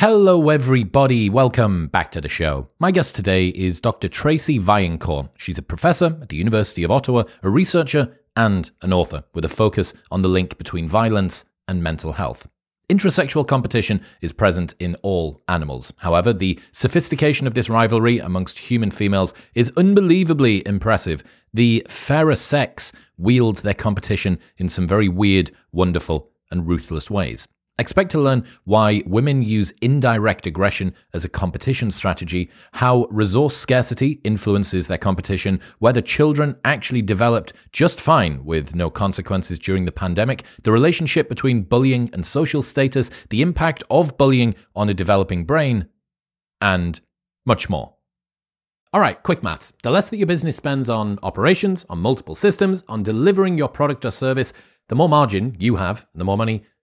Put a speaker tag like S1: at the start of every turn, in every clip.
S1: Hello, everybody. Welcome back to the show. My guest today is Dr. Tracy Vaillancourt. She's a professor at the University of Ottawa, a researcher, and an author with a focus on the link between violence and mental health. Intrasexual competition is present in all animals. However, the sophistication of this rivalry amongst human females is unbelievably impressive. The fairer sex wields their competition in some very weird, wonderful, and ruthless ways. Expect to learn why women use indirect aggression as a competition strategy, how resource scarcity influences their competition, whether children actually developed just fine with no consequences during the pandemic, the relationship between bullying and social status, the impact of bullying on a developing brain, and much more. All right, quick maths. The less that your business spends on operations, on multiple systems, on delivering your product or service, the more margin you have, the more money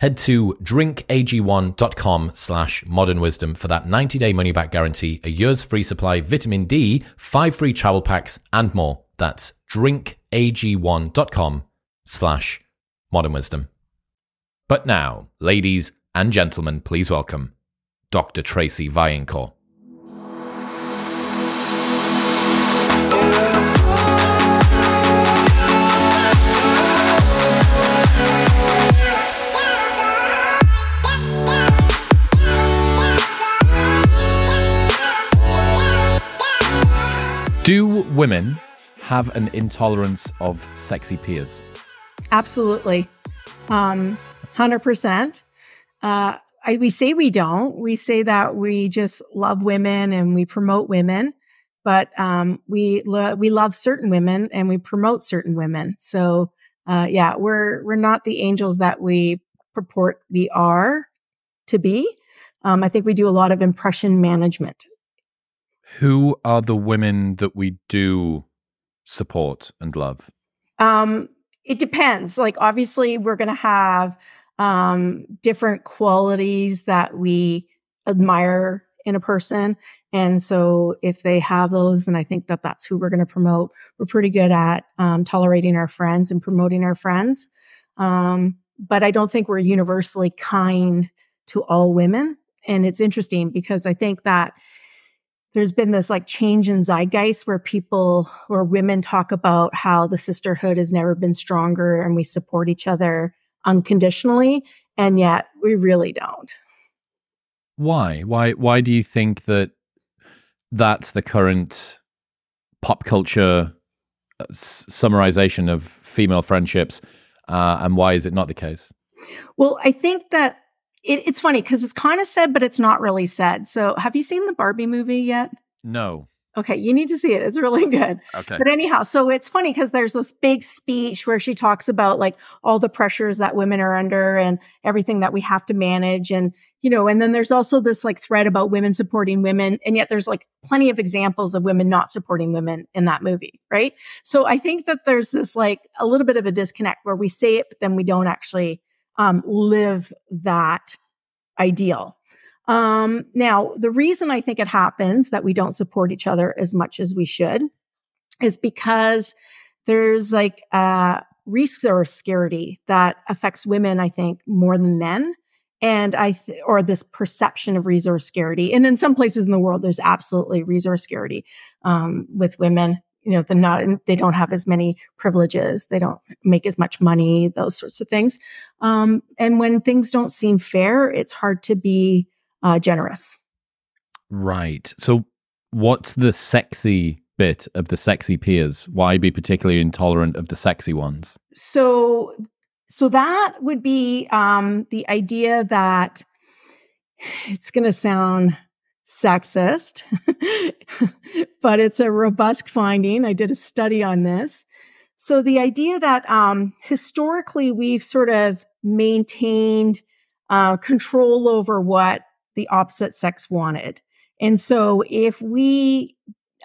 S1: Head to drinkag1.com slash modern wisdom for that 90 day money back guarantee, a year's free supply, vitamin D, five free travel packs, and more. That's drinkag1.com slash modern wisdom. But now, ladies and gentlemen, please welcome Dr. Tracy Vaillancourt. Do women have an intolerance of sexy peers?
S2: Absolutely. Um, 100%. Uh, I, we say we don't. We say that we just love women and we promote women, but um, we lo- we love certain women and we promote certain women. So uh, yeah, we're we're not the angels that we purport we are to be. Um, I think we do a lot of impression management.
S1: Who are the women that we do support and love?
S2: Um, it depends. Like obviously, we're going to have um, different qualities that we admire in a person. And so if they have those, then I think that that's who we're going to promote. We're pretty good at um, tolerating our friends and promoting our friends. Um, but I don't think we're universally kind to all women. And it's interesting because I think that there's been this like change in zeitgeist where people or women talk about how the sisterhood has never been stronger and we support each other unconditionally. And yet we really don't.
S1: Why? Why? Why do you think that that's the current pop culture uh, summarization of female friendships, uh, and why is it not the case?
S2: Well, I think that it, it's funny because it's kind of said, but it's not really said. So, have you seen the Barbie movie yet?
S1: No.
S2: Okay, you need to see it. It's really good.
S1: Okay.
S2: But anyhow, so it's funny because there's this big speech where she talks about like all the pressures that women are under and everything that we have to manage. And, you know, and then there's also this like thread about women supporting women. And yet there's like plenty of examples of women not supporting women in that movie. Right. So I think that there's this like a little bit of a disconnect where we say it, but then we don't actually um, live that ideal. Um, now, the reason I think it happens that we don't support each other as much as we should is because there's like a resource scarcity that affects women, I think, more than men. And I, th- or this perception of resource scarcity. And in some places in the world, there's absolutely resource scarcity um, with women. You know, they're not, they don't have as many privileges. They don't make as much money, those sorts of things. Um, and when things don't seem fair, it's hard to be uh, generous.
S1: Right. So, what's the sexy bit of the sexy peers? Why be particularly intolerant of the sexy ones?
S2: So, so that would be um, the idea that it's going to sound sexist, but it's a robust finding. I did a study on this. So the idea that um, historically we've sort of maintained uh, control over what the opposite sex wanted. And so if we,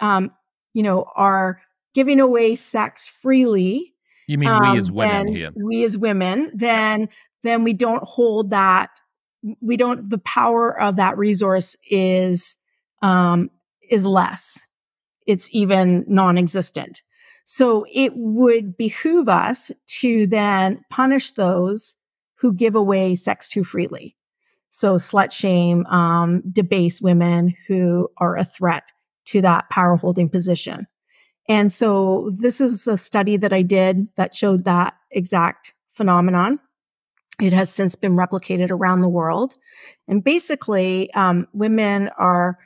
S2: um, you know, are giving away sex freely,
S1: you mean um, we as women here?
S2: We as women, then then we don't hold that. We don't. The power of that resource is um, is less. It's even non-existent. So it would behoove us to then punish those who give away sex too freely. So slut shame, um, debase women who are a threat to that power holding position. And so this is a study that I did that showed that exact phenomenon. It has since been replicated around the world. And basically, um, women are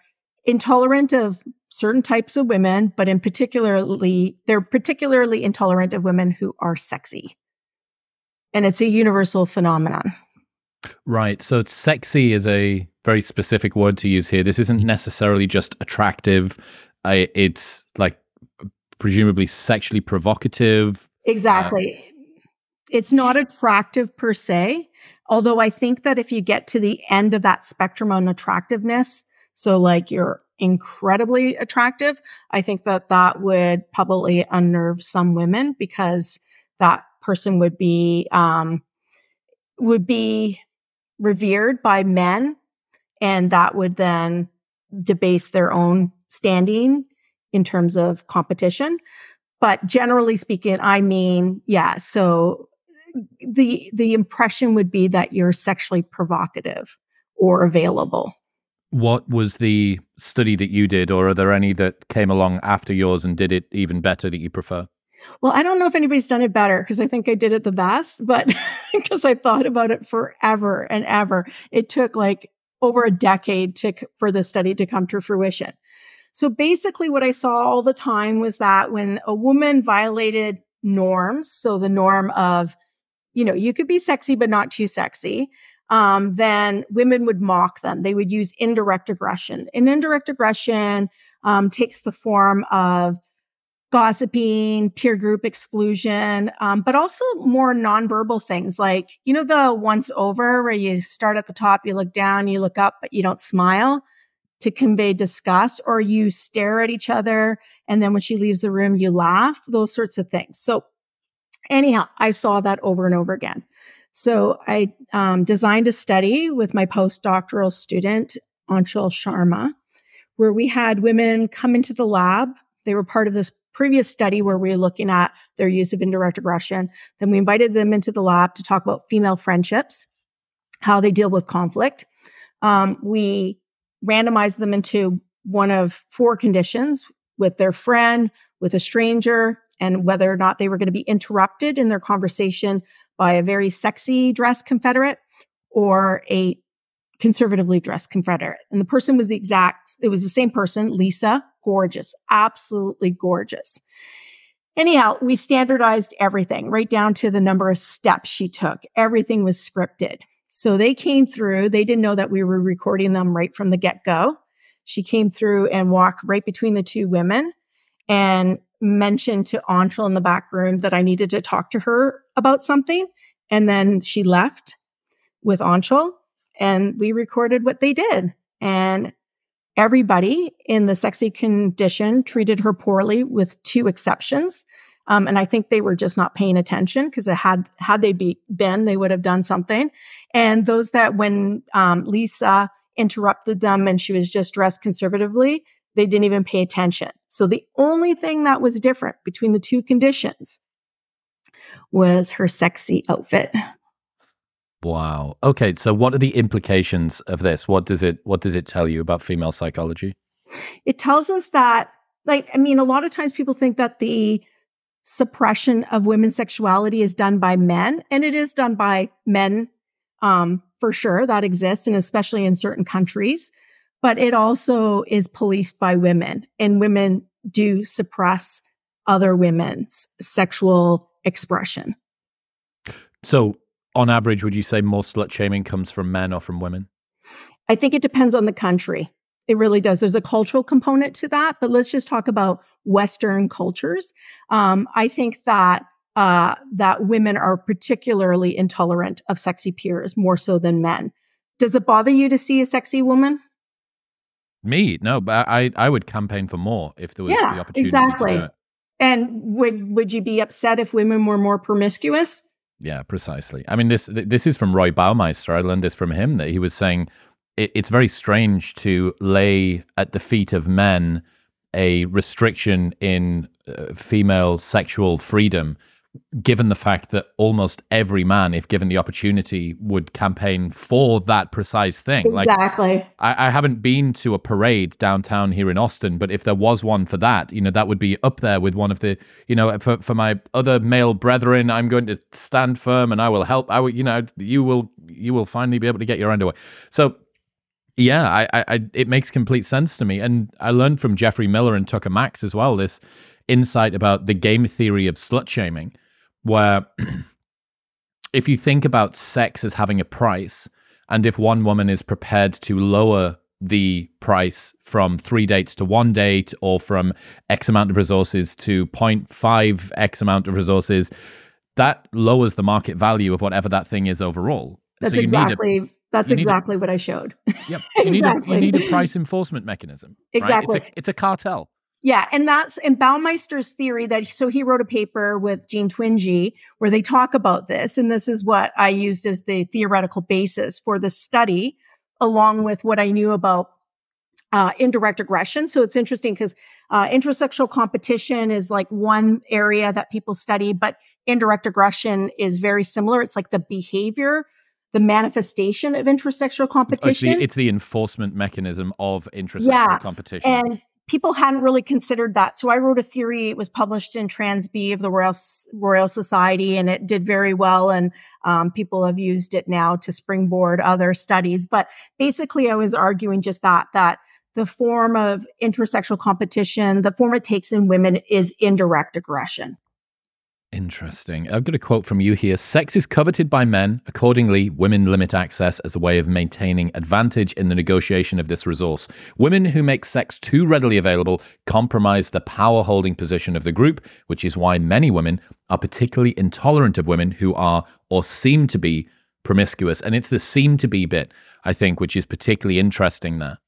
S2: intolerant of certain types of women, but in particularly, they're particularly intolerant of women who are sexy. And it's a universal phenomenon.
S1: Right. So sexy is a very specific word to use here. This isn't necessarily just attractive. I, it's like presumably sexually provocative.
S2: Exactly. Uh, it's not attractive per se, although I think that if you get to the end of that spectrum on attractiveness, so like you're incredibly attractive, I think that that would probably unnerve some women because that person would be um, would be revered by men, and that would then debase their own standing in terms of competition. But generally speaking, I mean, yeah, so the the impression would be that you're sexually provocative or available.
S1: What was the study that you did, or are there any that came along after yours and did it even better that you prefer?
S2: Well, I don't know if anybody's done it better because I think I did it the best, but because I thought about it forever and ever. It took like over a decade to, for the study to come to fruition. So basically, what I saw all the time was that when a woman violated norms, so the norm of, you know, you could be sexy, but not too sexy, um, then women would mock them. They would use indirect aggression. And indirect aggression um, takes the form of gossiping, peer group exclusion, um, but also more nonverbal things like, you know, the once over where you start at the top, you look down, you look up, but you don't smile to convey disgust, or you stare at each other. And then when she leaves the room, you laugh, those sorts of things. So, anyhow, I saw that over and over again. So I um, designed a study with my postdoctoral student, Aanchal Sharma, where we had women come into the lab. They were part of this previous study where we were looking at their use of indirect aggression. Then we invited them into the lab to talk about female friendships, how they deal with conflict. Um, we randomized them into one of four conditions with their friend, with a stranger, and whether or not they were going to be interrupted in their conversation by a very sexy dressed Confederate or a conservatively dressed Confederate. And the person was the exact, it was the same person, Lisa, gorgeous, absolutely gorgeous. Anyhow, we standardized everything right down to the number of steps she took. Everything was scripted. So they came through. They didn't know that we were recording them right from the get go. She came through and walked right between the two women and mentioned to Aanchal in the back room that I needed to talk to her about something. And then she left with Aanchal and we recorded what they did. And everybody in the sexy condition treated her poorly with two exceptions. Um, and I think they were just not paying attention because had had they be, been, they would have done something. And those that when um, Lisa interrupted them and she was just dressed conservatively, they didn't even pay attention. So the only thing that was different between the two conditions was her sexy outfit.
S1: Wow. Okay, so what are the implications of this? What does it what does it tell you about female psychology?
S2: It tells us that like I mean a lot of times people think that the suppression of women's sexuality is done by men and it is done by men um, for sure that exists and especially in certain countries but it also is policed by women and women do suppress other women's sexual expression
S1: so on average, would you say more slut shaming comes from men or from women?
S2: I think it depends on the country. It really does. There's a cultural component to that, but let's just talk about Western cultures. Um, I think that uh, that women are particularly intolerant of sexy peers more so than men. Does it bother you to see a sexy woman?
S1: Me, no, but I I would campaign for more if there was
S2: yeah,
S1: the opportunity
S2: exactly. And would would you be upset if women were more promiscuous?
S1: Yeah, precisely. I mean, this this is from Roy Baumeister. I learned this from him that he was saying it, it's very strange to lay at the feet of men a restriction in uh, female sexual freedom given the fact that almost every man, if given the opportunity, would campaign for that precise thing.
S2: Exactly.
S1: Like, I, I, haven't been to a parade downtown here in Austin, but if there was one for that, you know, that would be up there with one of the, you know, for, for my other male brethren, I'm going to stand firm and I will help. I will, you know, you will, you will finally be able to get your underway. So, yeah, I, I, it makes complete sense to me. And I learned from Geoffrey Miller and Tucker Max as well this insight about the game theory of slut shaming where if you think about sex as having a price, and if one woman is prepared to lower the price from three dates to one date or from X amount of resources to 0.5 X amount of resources, that lowers the market value of whatever that thing is overall.
S2: That's so exactly. A, that's exactly a, what I showed.
S1: Yep. You, exactly. need a, you need a price enforcement mechanism.
S2: Exactly.
S1: Right? It's, a, it's a cartel.
S2: Yeah, and that's in Baumeister's theory that so he wrote a paper with Jean Twenge where they talk about this, and this is what I used as the theoretical basis for the study, along with what I knew about uh, indirect aggression. So it's interesting because uh, intrasexual competition is like one area that people study, but indirect aggression is very similar. It's like the behavior the manifestation of intrasexual competition.
S1: It's the, it's the enforcement mechanism of intrasexual yeah. competition.
S2: And people hadn't really considered that. So I wrote a theory. It was published in Trans B of the Royal Royal Society, and it did very well. And um, people have used it now to springboard other studies. But basically, I was arguing just that that the form of intrasexual competition, the form it takes in women, is indirect aggression.
S1: Interesting. I've got a quote from you here. Sex is coveted by men. Accordingly, women limit access as a way of maintaining advantage in the negotiation of this resource. Women who make sex too readily available compromise the power holding position of the group, which is why many women are particularly intolerant of women who are or seem to be promiscuous. And it's the seem to be bit, I think, which is particularly interesting there.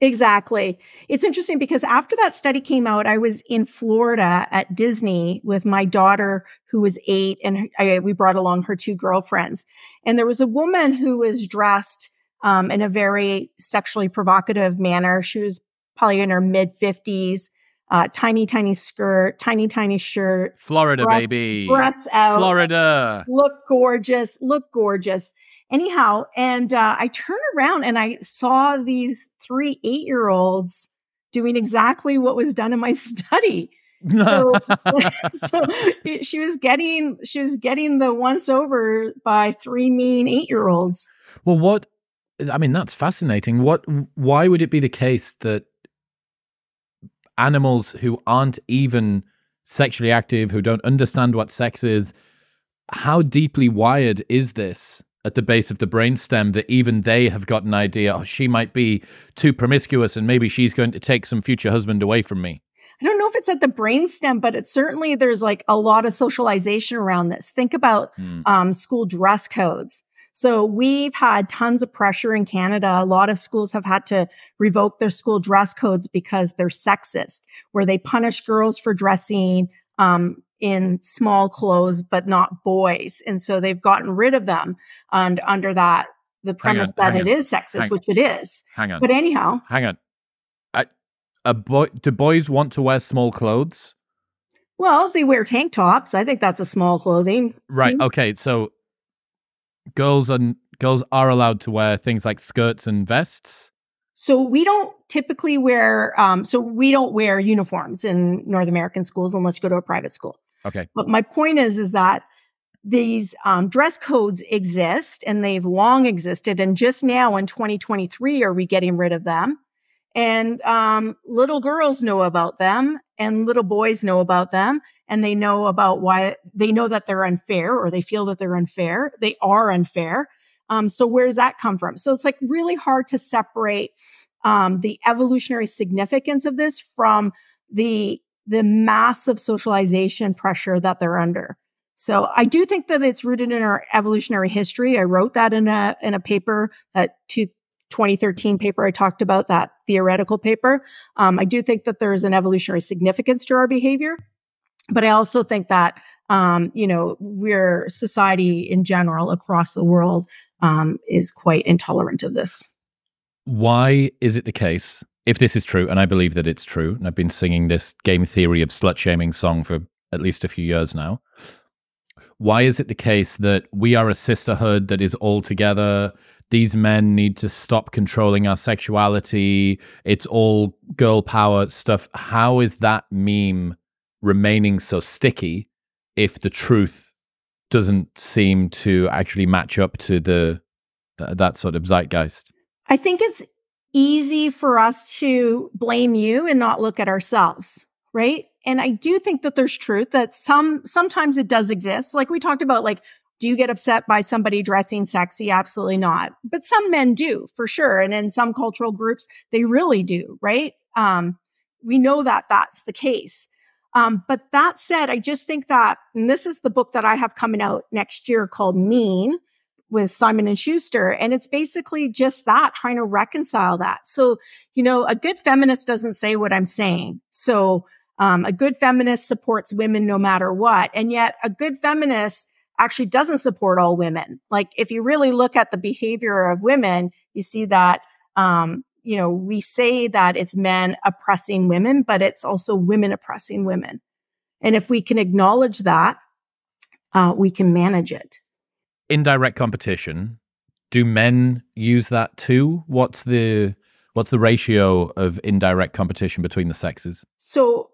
S2: Exactly. It's interesting because after that study came out, I was in Florida at Disney with my daughter who was eight, and I, we brought along her two girlfriends. And there was a woman who was dressed um, in a very sexually provocative manner. She was probably in her mid 50s. Uh, tiny, tiny skirt, tiny, tiny shirt.
S1: Florida, breast, baby.
S2: Breasts out.
S1: Florida.
S2: Look gorgeous. Look gorgeous. Anyhow, and uh, I turned around and I saw these three eight year olds doing exactly what was done in my study. so, so she was getting she was getting the once over by three mean eight year olds.
S1: Well, what I mean that's fascinating. What why would it be the case that animals who aren't even sexually active, who don't understand what sex is, how deeply wired is this at the base of the brainstem that even they have got an idea oh, she might be too promiscuous and maybe she's going to take some future husband away from me.
S2: I don't know if it's at the brainstem, but it's certainly there's like a lot of socialization around this. Think about mm. um, school dress codes. So we've had tons of pressure in Canada. A lot of schools have had to revoke their school dress codes because they're sexist, where they punish girls for dressing um, in small clothes, but not boys. And so they've gotten rid of them and under that, the premise on, that it on. is sexist, hang, which it is.
S1: Hang on.
S2: But anyhow.
S1: Hang on. I, a boy, do boys want to wear small clothes?
S2: Well, they wear tank tops. I think that's a small clothing.
S1: Right. Okay. So girls and girls are allowed to wear things like skirts and vests.
S2: So we don't typically wear, um, so we don't wear uniforms in North American schools unless you go to a private school.
S1: Okay.
S2: But my point is, is that these um, dress codes exist and they've long existed. And just now in 2023, are we getting rid of them? And um, little girls know about them and little boys know about them and they know about why they know that they're unfair or they feel that they're unfair. They are unfair. Um, so where does that come from? So it's like really hard to separate um, the evolutionary significance of this from the the massive socialization pressure that they're under. So I do think that it's rooted in our evolutionary history. I wrote that in a in a paper that to 2013 paper I talked about that theoretical paper. Um, I do think that there is an evolutionary significance to our behavior, but I also think that um, you know we're society in general across the world um, is quite intolerant of this.
S1: Why is it the case if this is true, and I believe that it's true, and I've been singing this game theory of slut shaming song for at least a few years now. Why is it the case that we are a sisterhood that is all together? These men need to stop controlling our sexuality. It's all girl power stuff. How is that meme remaining so sticky if the truth doesn't seem to actually match up to the that sort of zeitgeist?
S2: I think it's easy for us to blame you and not look at ourselves, right? And I do think that there's truth that some sometimes it does exist. Like we talked about like do you get upset by somebody dressing sexy? Absolutely not. But some men do, for sure. And in some cultural groups, they really do, right? Um, we know that that's the case. Um, but that said, I just think that, and this is the book that I have coming out next year called Mean, with Simon and Schuster. And it's basically just that, trying to reconcile that. So, you know, a good feminist doesn't say what I'm saying. So, um, a good feminist supports women no matter what. And yet a good feminist actually doesn't support all women. Like if you really look at the behavior of women, you see that, um, you know, we say that it's men oppressing women, but it's also women oppressing women. And if we can acknowledge that, uh, we can manage it
S1: indirect competition, do men use that too? What's the what's the ratio of indirect competition between the sexes?
S2: So,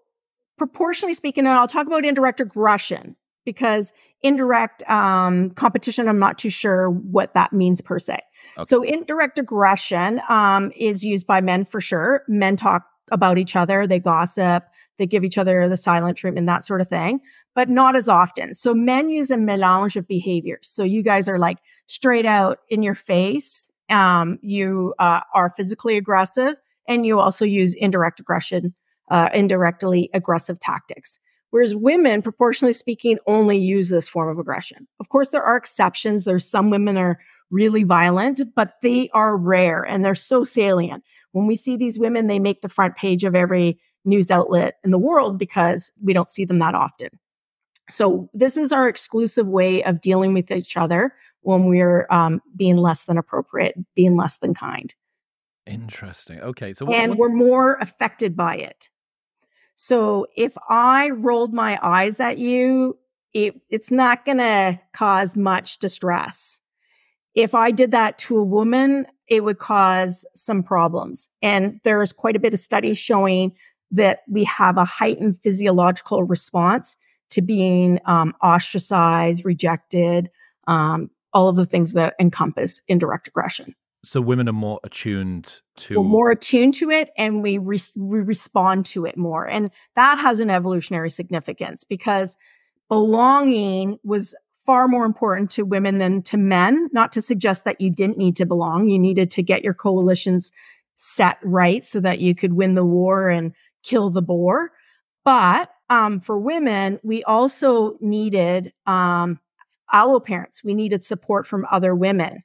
S2: proportionally speaking, and I'll talk about indirect aggression because indirect um, competition, I'm not too sure what that means per se. Okay. So, indirect aggression um, is used by men for sure. Men talk about each other, they gossip, they give each other the silent treatment, that sort of thing but not as often. So men use a melange of behaviors. So you guys are like straight out in your face. Um, you uh, are physically aggressive and you also use indirect aggression, uh, indirectly aggressive tactics. Whereas women, proportionally speaking, only use this form of aggression. Of course, there are exceptions. There's some women are really violent, but they are rare and they're so salient. When we see these women, they make the front page of every news outlet in the world because we don't see them that often. So this is our exclusive way of dealing with each other when we're um, being less than appropriate, being less than kind.
S1: Interesting. Okay, so
S2: what, and what... we're more affected by it. So if I rolled my eyes at you, it, it's not going to cause much distress. If I did that to a woman, it would cause some problems. And there's quite a bit of studies showing that we have a heightened physiological response to being um, ostracized, rejected, um, all of the things that encompass indirect aggression.
S1: So women are more attuned to
S2: We're more attuned to it, and we re- we respond to it more, and that has an evolutionary significance because belonging was far more important to women than to men. Not to suggest that you didn't need to belong, you needed to get your coalitions set right so that you could win the war and kill the boar. But um, for women, we also needed um, allo parents. We needed support from other women.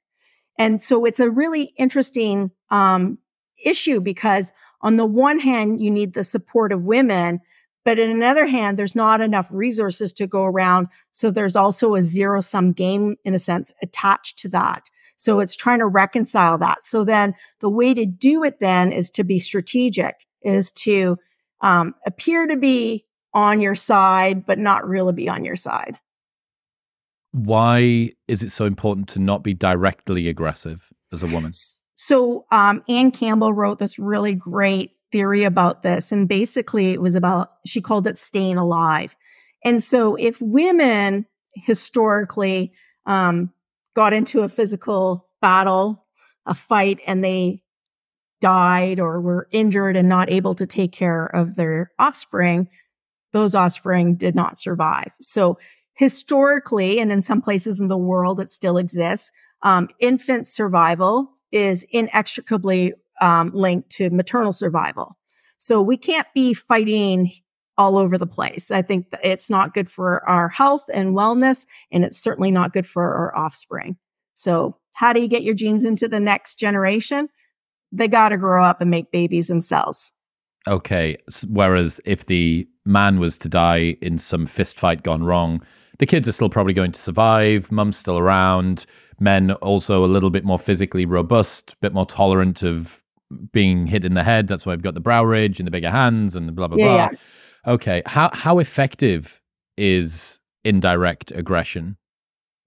S2: And so it's a really interesting um, issue because on the one hand, you need the support of women, but in another hand, there's not enough resources to go around. So there's also a zero sum game, in a sense, attached to that. So it's trying to reconcile that. So then the way to do it then is to be strategic, is to um, appear to be on your side, but not really be on your side.
S1: Why is it so important to not be directly aggressive as a woman?
S2: So, um, Anne Campbell wrote this really great theory about this. And basically, it was about, she called it staying alive. And so, if women historically um, got into a physical battle, a fight, and they died or were injured and not able to take care of their offspring, those offspring did not survive. So historically, and in some places in the world, it still exists. Um, infant survival is inextricably um, linked to maternal survival. So we can't be fighting all over the place. I think it's not good for our health and wellness, and it's certainly not good for our offspring. So, how do you get your genes into the next generation? They got to grow up and make babies themselves.
S1: Okay. Whereas if the man was to die in some fist fight gone wrong, the kids are still probably going to survive. Mum's still around. Men also a little bit more physically robust, a bit more tolerant of being hit in the head. That's why I've got the brow ridge and the bigger hands and the blah blah yeah, blah. Yeah. Okay. How how effective is indirect aggression?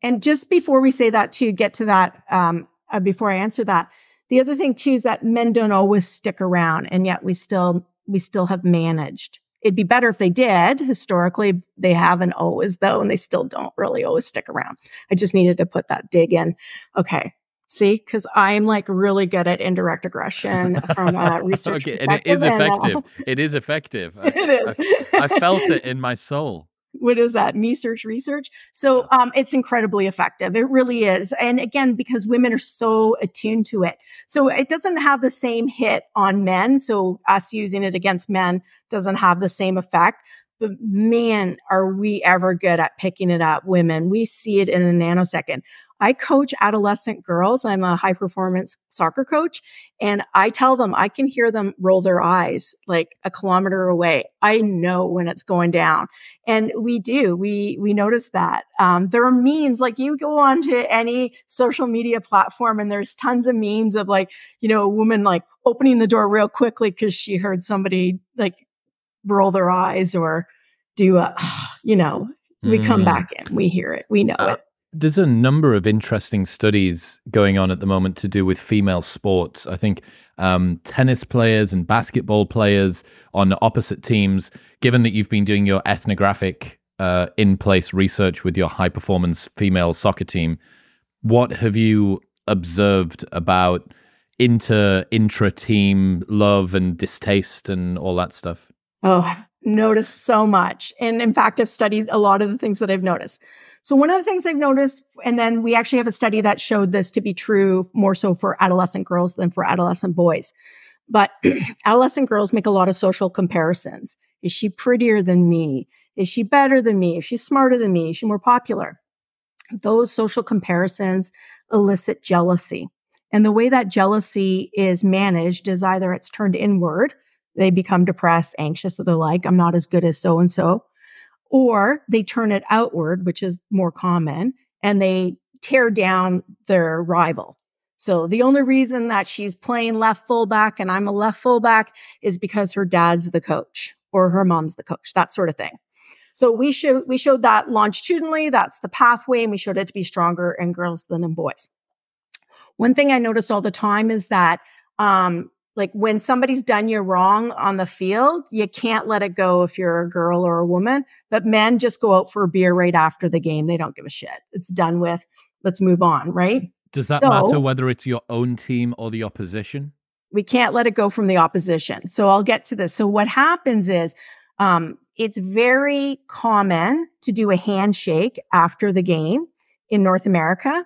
S2: And just before we say that, to get to that, um, uh, before I answer that, the other thing too is that men don't always stick around, and yet we still we still have managed. It'd be better if they did. Historically, they haven't always though, and they still don't really always stick around. I just needed to put that dig in. Okay. See, because I'm like really good at indirect aggression from uh, research. okay,
S1: and it is effective. Uh, it is effective.
S2: it I, is.
S1: I, I felt it in my soul
S2: what is that? Me search research? So um, it's incredibly effective. It really is. And again because women are so attuned to it. So it doesn't have the same hit on men. So us using it against men doesn't have the same effect but man are we ever good at picking it up women we see it in a nanosecond I coach adolescent girls. I'm a high performance soccer coach and I tell them I can hear them roll their eyes like a kilometer away. I know when it's going down. And we do, we, we notice that. Um, there are memes like you go on to any social media platform and there's tons of memes of like, you know, a woman like opening the door real quickly because she heard somebody like roll their eyes or do a, you know, we mm. come back in, we hear it, we know uh, it.
S1: There's a number of interesting studies going on at the moment to do with female sports. I think um, tennis players and basketball players on opposite teams, given that you've been doing your ethnographic uh, in place research with your high performance female soccer team, what have you observed about inter intra team love and distaste and all that stuff?
S2: Oh, noticed so much. And in fact, I've studied a lot of the things that I've noticed. So one of the things I've noticed, and then we actually have a study that showed this to be true more so for adolescent girls than for adolescent boys. But adolescent girls make a lot of social comparisons. Is she prettier than me? Is she better than me? Is she smarter than me? Is she more popular? Those social comparisons elicit jealousy. And the way that jealousy is managed is either it's turned inward, they become depressed, anxious, so they're like, I'm not as good as so and so, or they turn it outward, which is more common, and they tear down their rival. So the only reason that she's playing left fullback and I'm a left fullback is because her dad's the coach or her mom's the coach, that sort of thing. So we showed we showed that longitudinally, that's the pathway, and we showed it to be stronger in girls than in boys. One thing I noticed all the time is that um, like when somebody's done you wrong on the field, you can't let it go if you're a girl or a woman. But men just go out for a beer right after the game. They don't give a shit. It's done with. Let's move on, right?
S1: Does that so, matter whether it's your own team or the opposition?
S2: We can't let it go from the opposition. So I'll get to this. So what happens is um, it's very common to do a handshake after the game in North America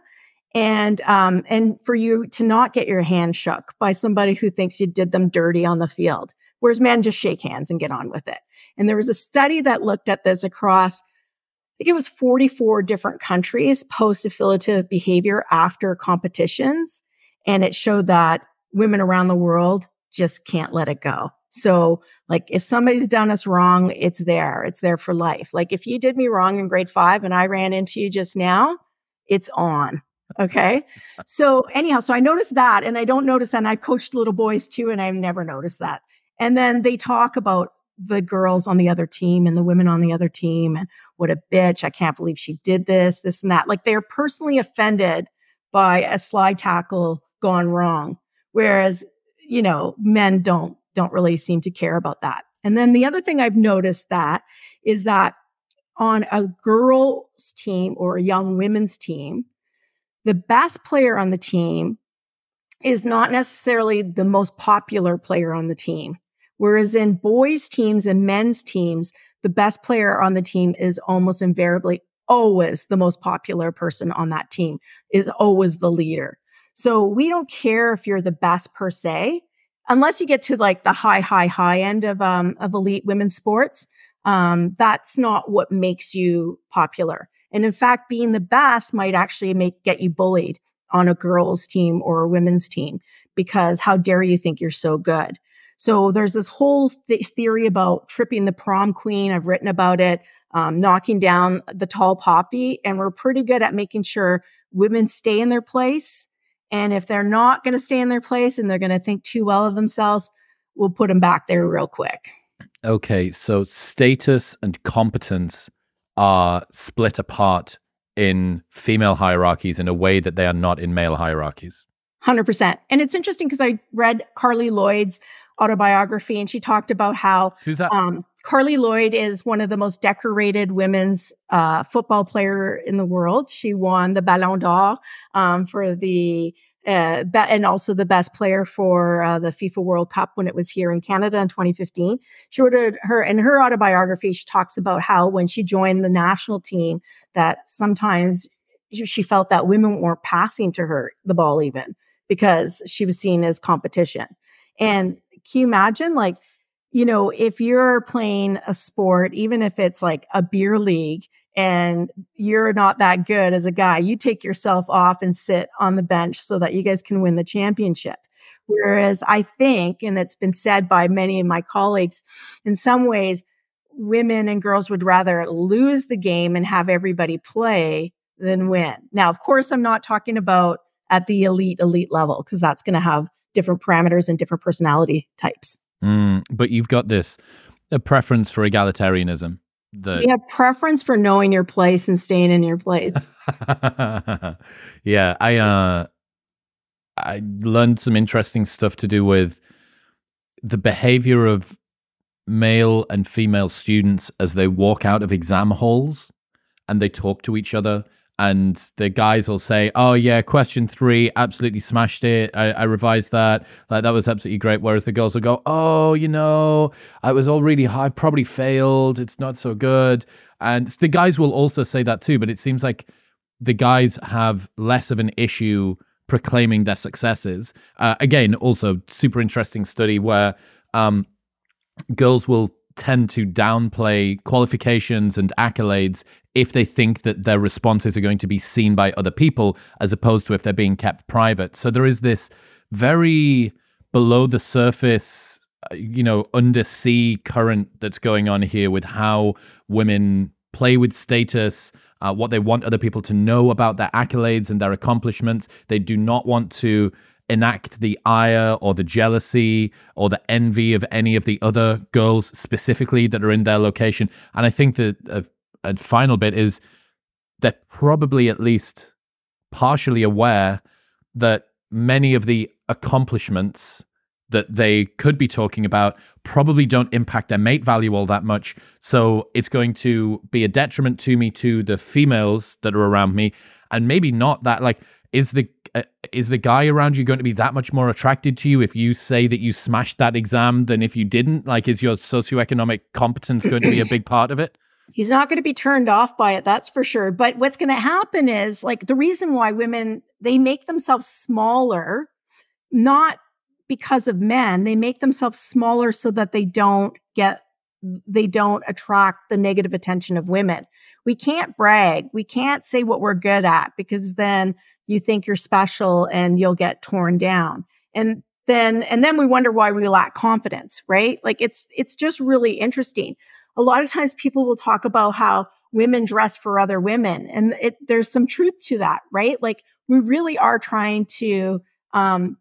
S2: and um, and for you to not get your hand shook by somebody who thinks you did them dirty on the field whereas men just shake hands and get on with it. And there was a study that looked at this across i think it was 44 different countries post affiliative behavior after competitions and it showed that women around the world just can't let it go. So like if somebody's done us wrong it's there. It's there for life. Like if you did me wrong in grade five and i ran into you just now it's on Okay. So anyhow, so I noticed that and I don't notice that. And I've coached little boys too, and I've never noticed that. And then they talk about the girls on the other team and the women on the other team and what a bitch. I can't believe she did this, this and that. Like they're personally offended by a slide tackle gone wrong. Whereas, you know, men don't don't really seem to care about that. And then the other thing I've noticed that is that on a girls team or a young women's team, the best player on the team is not necessarily the most popular player on the team. Whereas in boys' teams and men's teams, the best player on the team is almost invariably always the most popular person on that team, is always the leader. So we don't care if you're the best per se, unless you get to like the high, high, high end of um, of elite women's sports. Um, that's not what makes you popular. And in fact, being the best might actually make get you bullied on a girls team or a women's team because how dare you think you're so good? So there's this whole th- theory about tripping the prom queen. I've written about it, um, knocking down the tall poppy, and we're pretty good at making sure women stay in their place. And if they're not going to stay in their place and they're going to think too well of themselves, we'll put them back there real quick.
S1: Okay, so status and competence are split apart in female hierarchies in a way that they are not in male hierarchies.
S2: 100%. And it's interesting because I read Carli Lloyd's autobiography and she talked about how
S1: Who's that?
S2: Um, Carli Lloyd is one of the most decorated women's uh, football player in the world. She won the Ballon d'Or um, for the uh, and also the best player for uh, the FIFA World Cup when it was here in Canada in 2015. She wrote her in her autobiography. She talks about how when she joined the national team, that sometimes she felt that women weren't passing to her the ball even because she was seen as competition. And can you imagine, like, you know, if you're playing a sport, even if it's like a beer league and you're not that good as a guy, you take yourself off and sit on the bench so that you guys can win the championship. Whereas I think, and it's been said by many of my colleagues, in some ways, women and girls would rather lose the game and have everybody play than win. Now, of course, I'm not talking about at the elite, elite level, because that's going to have different parameters and different personality types.
S1: Mm, but you've got this a preference for egalitarianism
S2: the yeah preference for knowing your place and staying in your place.
S1: Yeah i uh i learned some interesting stuff to do with the behavior of male and female students as they walk out of exam halls and they talk to each other and the guys will say, "Oh yeah, question three, absolutely smashed it. I, I, revised that. Like that was absolutely great." Whereas the girls will go, "Oh, you know, I was all really high. Probably failed. It's not so good." And the guys will also say that too. But it seems like the guys have less of an issue proclaiming their successes. Uh, again, also super interesting study where um, girls will tend to downplay qualifications and accolades if they think that their responses are going to be seen by other people, as opposed to if they're being kept private. So there is this very below the surface, uh, you know, undersea current that's going on here with how women play with status, uh, what they want other people to know about their accolades and their accomplishments. They do not want to enact the ire or the jealousy or the envy of any of the other girls specifically that are in their location. And I think that a, a final bit is they're probably at least partially aware that many of the accomplishments that they could be talking about probably don't impact their mate value all that much. So it's going to be a detriment to me to the females that are around me. And maybe not that, like, is the uh, is the guy around you going to be that much more attracted to you if you say that you smashed that exam than if you didn't? Like, is your socioeconomic competence going to be a big part of it?
S2: He's not going to be turned off by it, that's for sure. But what's going to happen is like the reason why women they make themselves smaller, not because of men, they make themselves smaller so that they don't get they don't attract the negative attention of women. We can't brag. We can't say what we're good at because then you think you're special and you'll get torn down. And then, and then we wonder why we lack confidence, right? Like it's, it's just really interesting. A lot of times people will talk about how women dress for other women and it, there's some truth to that, right? Like we really are trying to, um,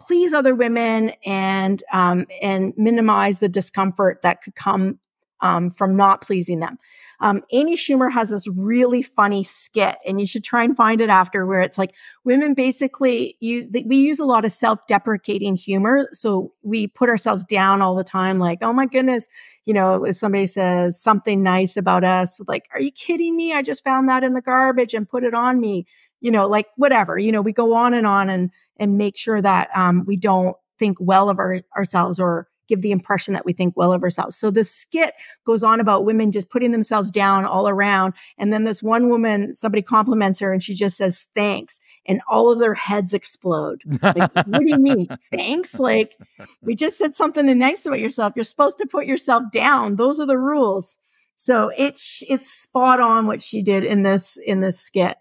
S2: please other women and, um, and minimize the discomfort that could come, um, from not pleasing them. Um, Amy Schumer has this really funny skit, and you should try and find it after, where it's like women basically use we use a lot of self-deprecating humor, so we put ourselves down all the time, like, oh my goodness, you know, if somebody says something nice about us, like, are you kidding me? I just found that in the garbage and put it on me, you know, like whatever, you know, we go on and on and and make sure that um, we don't think well of our, ourselves or give the impression that we think well of ourselves. So the skit goes on about women just putting themselves down all around. And then this one woman, somebody compliments her and she just says, thanks. And all of their heads explode. Like, what do you mean? Thanks? Like, we just said something nice about yourself. You're supposed to put yourself down. Those are the rules. So it's it's spot on what she did in this in this skit.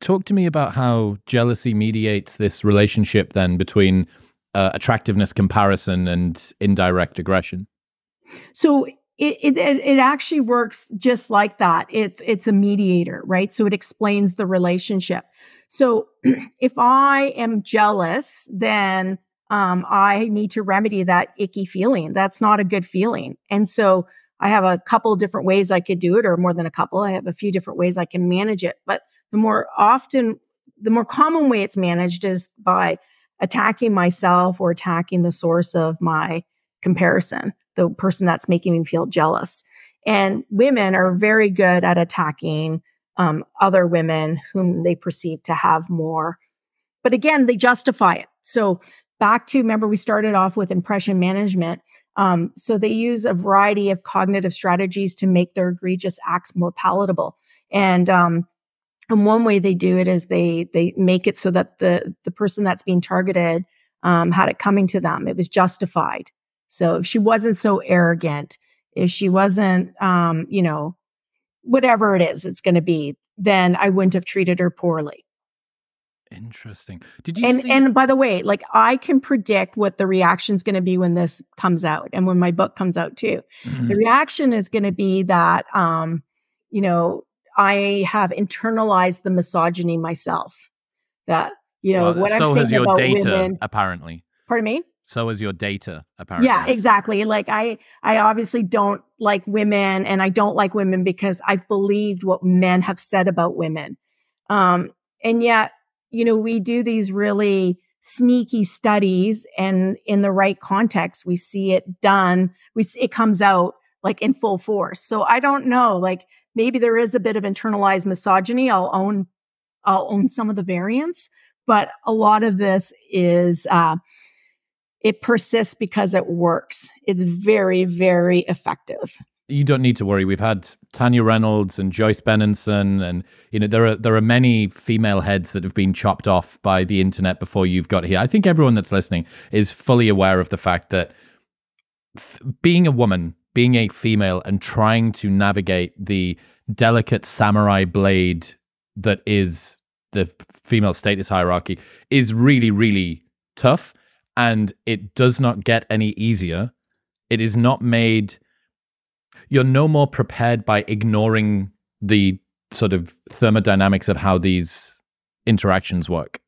S1: Talk to me about how jealousy mediates this relationship then between uh, attractiveness comparison and indirect aggression?
S2: So it, it, it actually works just like that. It's it's a mediator, right? So it explains the relationship. So if I am jealous, then um, I need to remedy that icky feeling. That's not a good feeling. And so I have a couple different ways I could do it, or more than a couple. I have a few different ways I can manage it. But the more often, the more common way it's managed is by attacking myself or attacking the source of my comparison, the person that's making me feel jealous. And women are very good at attacking um, other women whom they perceive to have more. But again, they justify it. So back to remember we started off with impression management. Um, so they use a variety of cognitive strategies to make their egregious acts more palatable. And um, and one way they do it is they they make it so that the the person that's being targeted um, had it coming to them. It was justified. So if she wasn't so arrogant, if she wasn't, um, you know, whatever it is, it's going to be, then I wouldn't have treated her poorly.
S1: Interesting. Did you
S2: and
S1: see-
S2: and by the way, like I can predict what the reaction is going to be when this comes out and when my book comes out too. Mm-hmm. The reaction is going to be that um, you know, I have internalized the misogyny myself. That you know well, what
S1: so
S2: I'm saying
S1: has your
S2: about
S1: data
S2: women,
S1: apparently.
S2: Pardon me.
S1: So is your data apparently.
S2: Yeah, exactly. Like I, I obviously don't like women, and I don't like women because I've believed what men have said about women. Um, and yet, you know, we do these really sneaky studies, and in the right context, we see it done. We it comes out like in full force. So I don't know. Like maybe there is a bit of internalized misogyny. I'll own, I'll own some of the variants, but a lot of this is, uh, it persists because it works. It's very, very effective.
S1: You don't need to worry. We've had Tania Reynolds and Joyce Benenson, and you know there are there are many female heads that have been chopped off by the internet before you've got here. I think everyone that's listening is fully aware of the fact that f- being a woman, being a female, and trying to navigate the delicate samurai blade that is the female status hierarchy is really, really tough. And it does not get any easier. It is not made, you're no more prepared by ignoring the sort of thermodynamics of how these interactions work.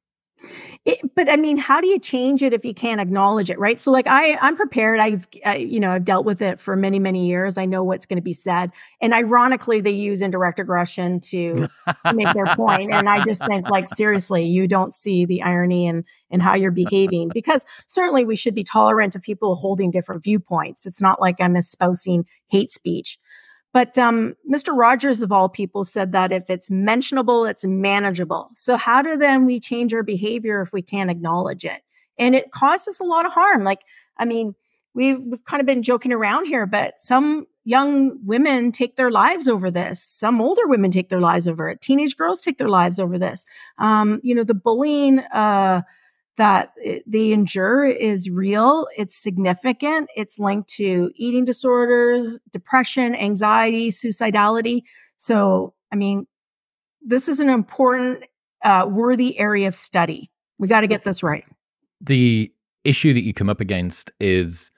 S2: It, but I mean, how do you change it if you can't acknowledge it, right? So, like, I I'm prepared. I've I, you know I've dealt with it for many many years. I know what's going to be said, and ironically, they use indirect aggression to make their point. And I just think, like, seriously, you don't see the irony in in how you're behaving because certainly we should be tolerant of people holding different viewpoints. It's not like I'm espousing hate speech. But um, Mr. Rogers, of all people, said that if it's mentionable, it's manageable. So, how do then we change our behavior if we can't acknowledge it? And it causes a lot of harm. Like, I mean, we've, we've kind of been joking around here, but some young women take their lives over this. Some older women take their lives over it. Teenage girls take their lives over this. Um, you know, the bullying, uh, that they endure is real, it's significant, it's linked to eating disorders, depression, anxiety, suicidality. So, I mean, this is an important, uh, worthy area of study. We got to get this right.
S1: The issue that you come up against is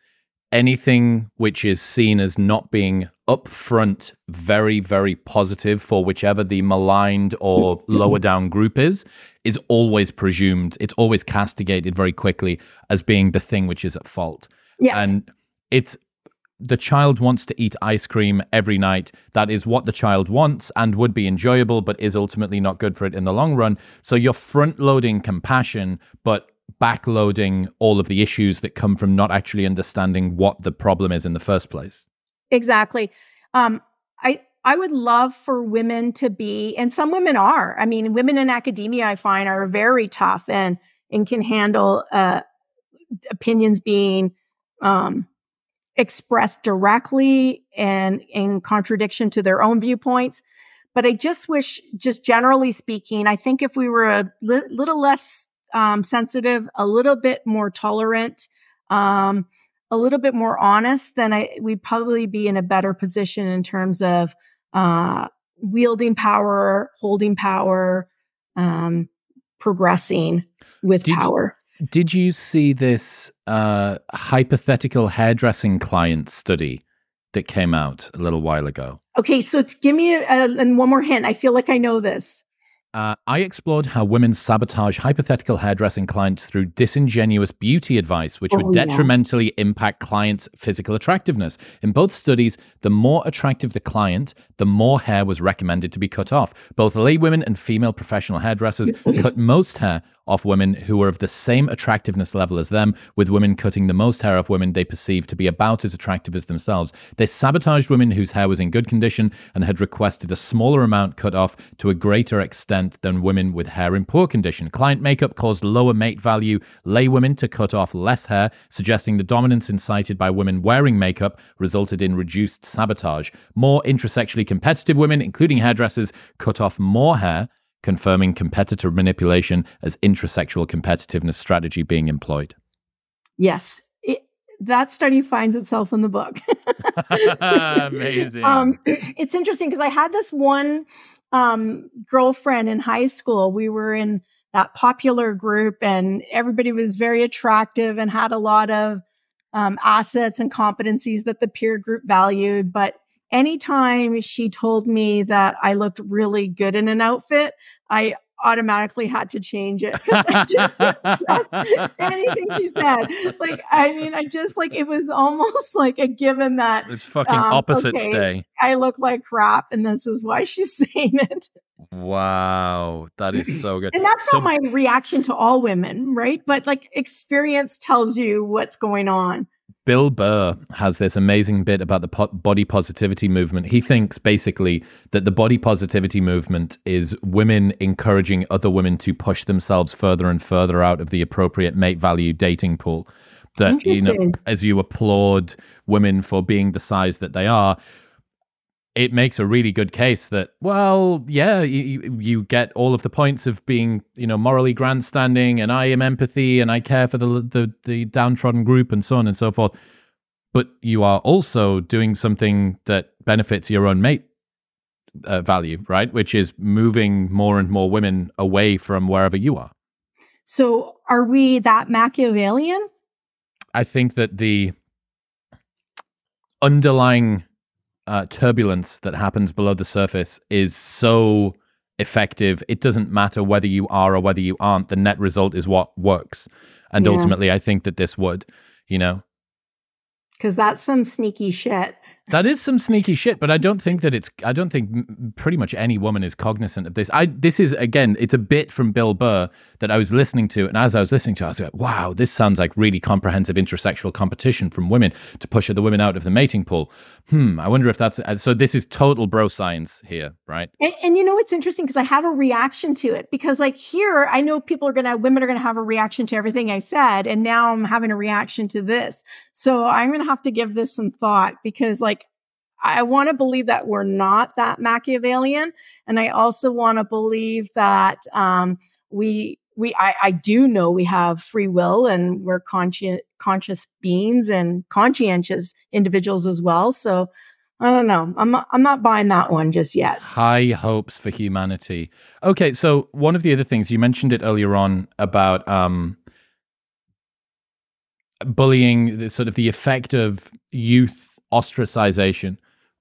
S1: anything which is seen as not being upfront very very positive for whichever the maligned or mm-hmm. lower down group is is always presumed it's always castigated very quickly as being the thing which is at fault
S2: yeah
S1: and it's the child wants to eat ice cream every night. That is what the child wants and would be enjoyable, but is ultimately not good for it in the long run. So you're front loading compassion, but backloading all of the issues that come from not actually understanding what the problem is in the first place.
S2: Exactly. Um, I I would love for women to be, and some women are. I mean, women in academia, I find, are very tough and and can handle uh, opinions being um, expressed directly and in contradiction to their own viewpoints. But I just wish, just generally speaking, I think if we were a li- little less um, sensitive, a little bit more tolerant, um, a little bit more honest, then I, we'd probably be in a better position in terms of uh, wielding power, holding power, um, progressing with
S1: did,
S2: power.
S1: Did you see this uh, hypothetical hairdressing client study that came out a little while ago?
S2: Okay, so give me a, a, and one more hint. I feel like I know this.
S1: Uh, I explored how women sabotage hypothetical hairdressing clients through disingenuous beauty advice, which oh, would detrimentally yeah. impact clients' physical attractiveness. In both studies, the more attractive the client, the more hair was recommended to be cut off. Both lay women and female professional hairdressers cut most hair off women who were of the same attractiveness level as them, with women cutting the most hair off women they perceived to be about as attractive as themselves. They sabotaged women whose hair was in good condition and had requested a smaller amount cut off to a greater extent than women with hair in poor condition. Client makeup caused lower mate value, lay women to cut off less hair, suggesting the dominance incited by women wearing makeup resulted in reduced sabotage. More intrasexually competitive women, including hairdressers, cut off more hair confirming competitor manipulation as intrasexual competitiveness strategy being employed.
S2: Yes, that study finds itself in the book.
S1: Amazing. Um,
S2: it's interesting because I had this one um, girlfriend in high school. We were in that popular group, and everybody was very attractive and had a lot of um, assets and competencies that the peer group valued. But anytime she told me that I looked really good in an outfit, I automatically had to change it because I just trust anything she said. Like, I mean, I just like it was almost like a given that
S1: it's fucking um, opposite
S2: okay,
S1: day.
S2: I look like crap, and this is why she's saying it.
S1: Wow, that is so good.
S2: And that's
S1: so,
S2: not my reaction to all women, right? But like experience tells you what's going on.
S1: Bill Burr has this amazing bit about the po- body positivity movement. He thinks basically that the body positivity movement is women encouraging other women to push themselves further and further out of the appropriate mate value dating pool. That you know, as you applaud women for being the size that they are, it makes a really good case that well yeah you, you get all of the points of being you know morally grandstanding and i am empathy and i care for the, the the downtrodden group and so on and so forth but you are also doing something that benefits your own mate uh, value, right? Which is moving more and more women away from wherever you are.
S2: So, are we that Machiavellian?
S1: I think that the underlying uh, turbulence that happens below the surface is so effective. It doesn't matter whether you are or whether you aren't. The net result is what works. And yeah. ultimately, I think that this would, you know.
S2: Because that's some sneaky shit.
S1: That is some sneaky shit, but I don't think that it's. I don't think pretty much any woman is cognizant of this. I this is again, it's a bit from Bill Burr that I was listening to, and as I was listening to, it, I was like, "Wow, this sounds like really comprehensive intrasexual competition from women to push the women out of the mating pool." Hmm. I wonder if that's uh, so. This is total bro science here, right?
S2: And, and you know, it's interesting because I have a reaction to it because, like here, I know people are gonna, women are gonna have a reaction to everything I said, and now I'm having a reaction to this. So I'm gonna have to give this some thought because, like I want to believe that we're not that Machiavellian. And I also want to believe that um, we, we, I, I, do know we have free will and we're conscious, conscious beings and conscientious individuals as well. So I don't know. I'm not, I'm not buying that one just yet.
S1: High hopes for humanity. Okay, so one of the other things you mentioned it earlier on about um, bullying, the, sort of the effect of youth ostracization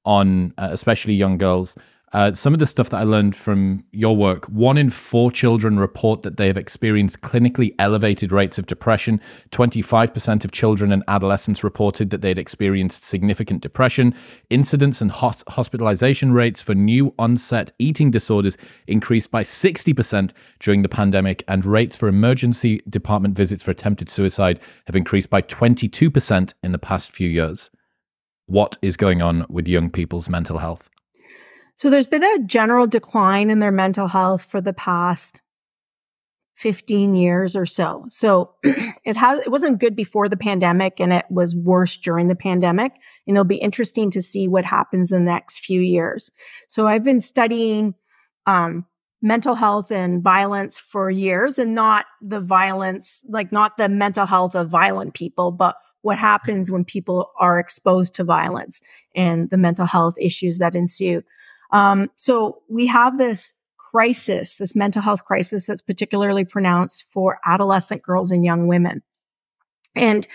S1: on uh, especially young girls. Uh, some of the stuff that I learned from your work one in four children report that they have experienced clinically elevated rates of depression. 25% of children and adolescents reported that they had experienced significant depression. Incidence and hot hospitalization rates for new onset eating disorders increased by 60% during the pandemic, and rates for emergency department visits for attempted suicide have increased by 22% in the past few years what is going on with young people's mental health?
S2: So there's been a general decline in their mental health for the past 15 years or so. So it has it wasn't good before the pandemic and it was worse during the pandemic and it'll be interesting to see what happens in the next few years. So I've been studying um, mental health and violence for years and not the violence like not the mental health of violent people but what happens when people are exposed to violence and the mental health issues that ensue. Um, so we have this crisis, this mental health crisis that's particularly pronounced for adolescent girls and young women. And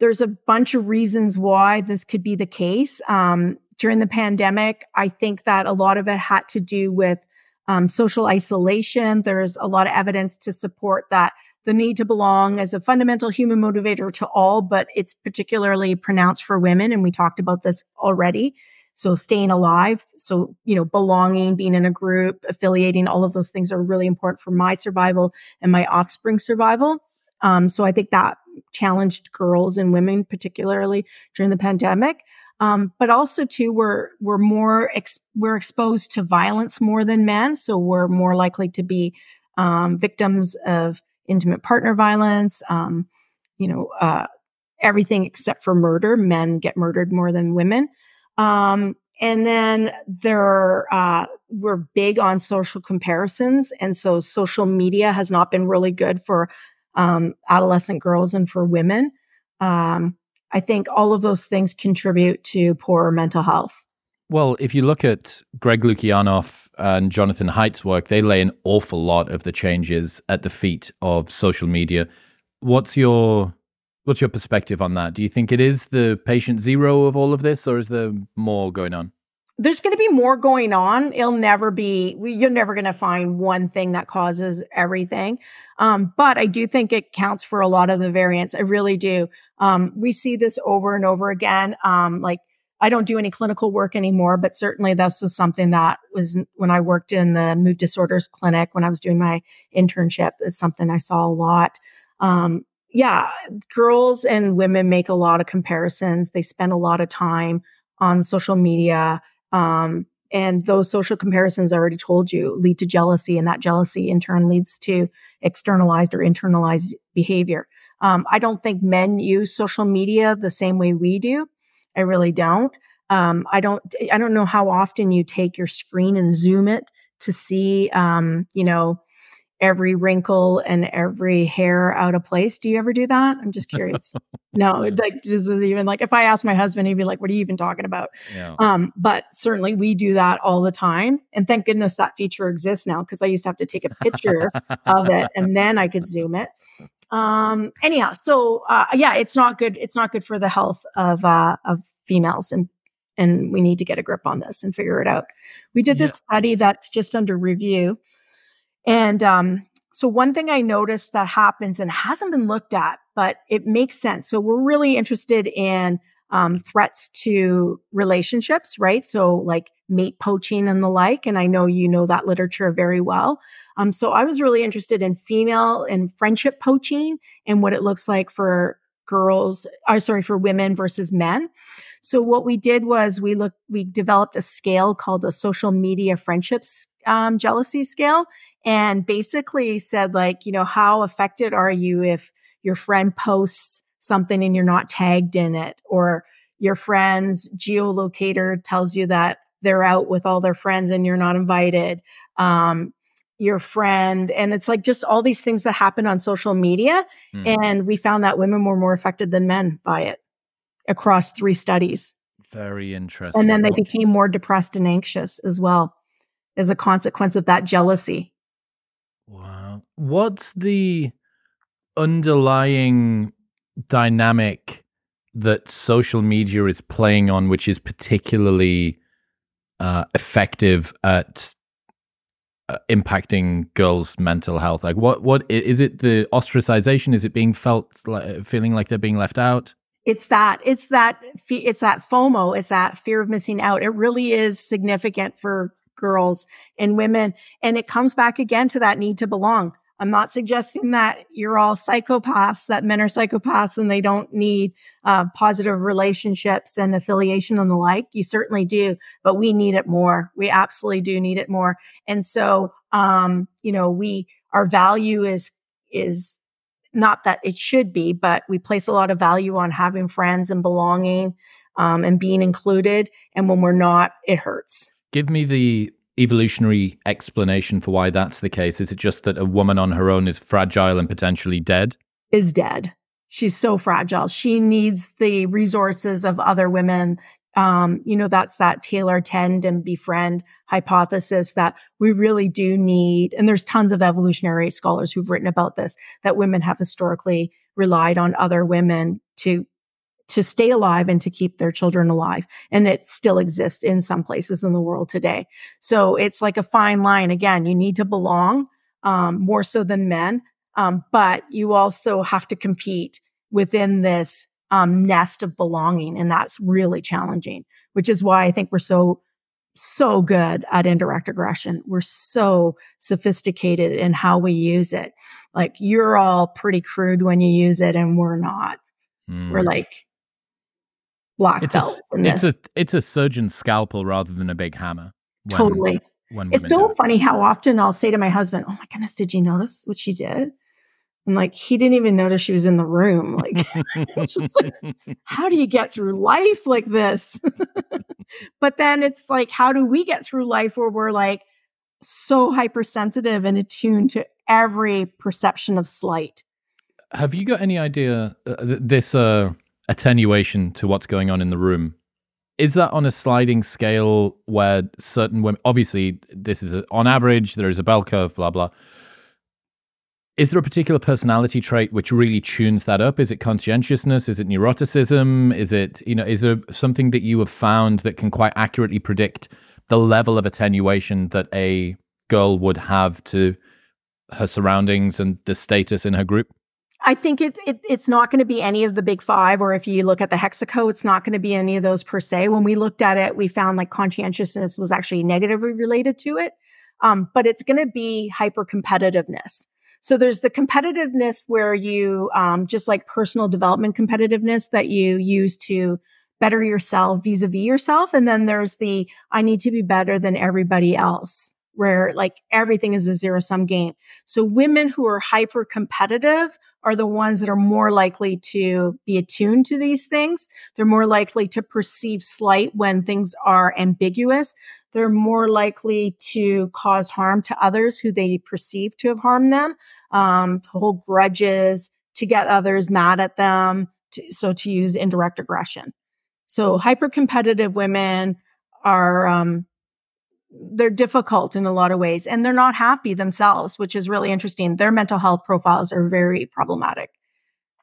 S2: there's a bunch of reasons why this could be the case. Um, during the pandemic, I think that a lot of it had to do with um, social isolation. There's a lot of evidence to support that the need to belong as a fundamental human motivator to all, but it's particularly pronounced for women. And we talked about this already. So staying alive. So, you know, belonging, being in a group, affiliating, all of those things are really important for my survival and my offspring survival. Um, so I think that challenged girls and women, particularly during the pandemic. Um, but also too, we're, we're more, ex- we're exposed to violence more than men. So we're more likely to be, um, victims of intimate partner violence, um, you know, uh, everything except for murder. Men get murdered more than women. Um, and then there, uh, we're big on social comparisons. And so social media has not been really good for um, adolescent girls and for women. Um, I think all of those things contribute to poor mental health.
S1: Well, if you look at Greg Lukianoff and Jonathan Haidt's work, they lay an awful lot of the changes at the feet of social media. What's your what's your perspective on that? Do you think it is the patient zero of all of this, or is there more going on?
S2: There's going to be more going on. It'll never be. You're never going to find one thing that causes everything. Um, but I do think it counts for a lot of the variants. I really do. Um, we see this over and over again. Um, like I don't do any clinical work anymore, but certainly this was something that was when I worked in the mood disorders clinic when I was doing my internship. It's something I saw a lot. Um, yeah, girls and women make a lot of comparisons. They spend a lot of time on social media. Um, and those social comparisons I already told you lead to jealousy, and that jealousy in turn leads to externalized or internalized behavior. Um, I don't think men use social media the same way we do. I really don't. Um, I don't. I don't know how often you take your screen and zoom it to see, um, you know, every wrinkle and every hair out of place. Do you ever do that? I'm just curious. no, like this is even like if I ask my husband, he'd be like, "What are you even talking about?" Yeah. Um, but certainly we do that all the time, and thank goodness that feature exists now because I used to have to take a picture of it and then I could zoom it. Um, anyhow, so uh, yeah, it's not good. It's not good for the health of uh, of females and and we need to get a grip on this and figure it out. We did this yeah. study that's just under review and um, so, one thing I noticed that happens and hasn't been looked at, but it makes sense. So, we're really interested in um, threats to relationships, right? So, like mate poaching and the like. And I know you know that literature very well. Um, so, I was really interested in female and friendship poaching and what it looks like for girls, or uh, sorry, for women versus men. So what we did was we looked, we developed a scale called a social media friendships um, jealousy scale, and basically said like, you know, how affected are you if your friend posts something and you're not tagged in it or your friend's geolocator tells you that they're out with all their friends and you're not invited. Um, your friend and it's like just all these things that happen on social media mm. and we found that women were more affected than men by it across three studies
S1: very interesting
S2: and then they became more depressed and anxious as well as a consequence of that jealousy
S1: Wow. What's the underlying dynamic that social media is playing on, which is particularly uh, effective at uh, impacting girls' mental health? Like, what what is it? The ostracization? Is it being felt like, feeling like they're being left out?
S2: It's that. It's that. It's that FOMO. It's that fear of missing out. It really is significant for girls and women. And it comes back again to that need to belong. I'm not suggesting that you're all psychopaths, that men are psychopaths and they don't need uh, positive relationships and affiliation and the like. You certainly do, but we need it more. We absolutely do need it more. And so, um, you know, we, our value is, is not that it should be, but we place a lot of value on having friends and belonging, um, and being included. And when we're not, it hurts.
S1: Give me the evolutionary explanation for why that's the case. Is it just that a woman on her own is fragile and potentially dead?
S2: Is dead. She's so fragile. She needs the resources of other women. Um, you know, that's that Taylor, tend, and befriend hypothesis that we really do need. And there's tons of evolutionary scholars who've written about this that women have historically relied on other women to to stay alive and to keep their children alive. And it still exists in some places in the world today. So it's like a fine line. Again, you need to belong um, more so than men, um, but you also have to compete within this um, nest of belonging. And that's really challenging, which is why I think we're so so good at indirect aggression. We're so sophisticated in how we use it. Like you're all pretty crude when you use it and we're not. Mm. We're like black
S1: it's
S2: belts.
S1: A, it's a it's a surgeon's scalpel rather than a big hammer.
S2: When, totally. When it's so funny how often I'll say to my husband, "Oh my goodness, did you notice what she did?" And like he didn't even notice she was in the room. Like, just like how do you get through life like this? but then it's like, how do we get through life where we're like so hypersensitive and attuned to every perception of slight?
S1: Have you got any idea uh, this? Uh, attenuation to what's going on in the room. Is that on a sliding scale where certain women, obviously, this is a, on average, there is a bell curve, blah, blah. Is there a particular personality trait which really tunes that up? Is it conscientiousness? Is it neuroticism? Is it, you know, is there something that you have found that can quite accurately predict the level of attenuation that a girl would have to her surroundings and the status in her group?
S2: I think it, it it's not going to be any of the big five, or if you look at the Hexaco, it's not going to be any of those per se. When we looked at it, we found like conscientiousness was actually negatively related to it, um, but it's going to be hyper competitiveness. So there's the competitiveness where you um, just like personal development competitiveness that you use to better yourself vis-a-vis yourself, and then there's the I need to be better than everybody else where like everything is a zero sum game. So women who are hyper competitive are the ones that are more likely to be attuned to these things. They're more likely to perceive slight when things are ambiguous. They're more likely to cause harm to others who they perceive to have harmed them, um, to hold grudges, to get others mad at them. To, so to use indirect aggression. So hyper competitive women are, um, they're difficult in a lot of ways and they're not happy themselves, which is really interesting. Their mental health profiles are very problematic.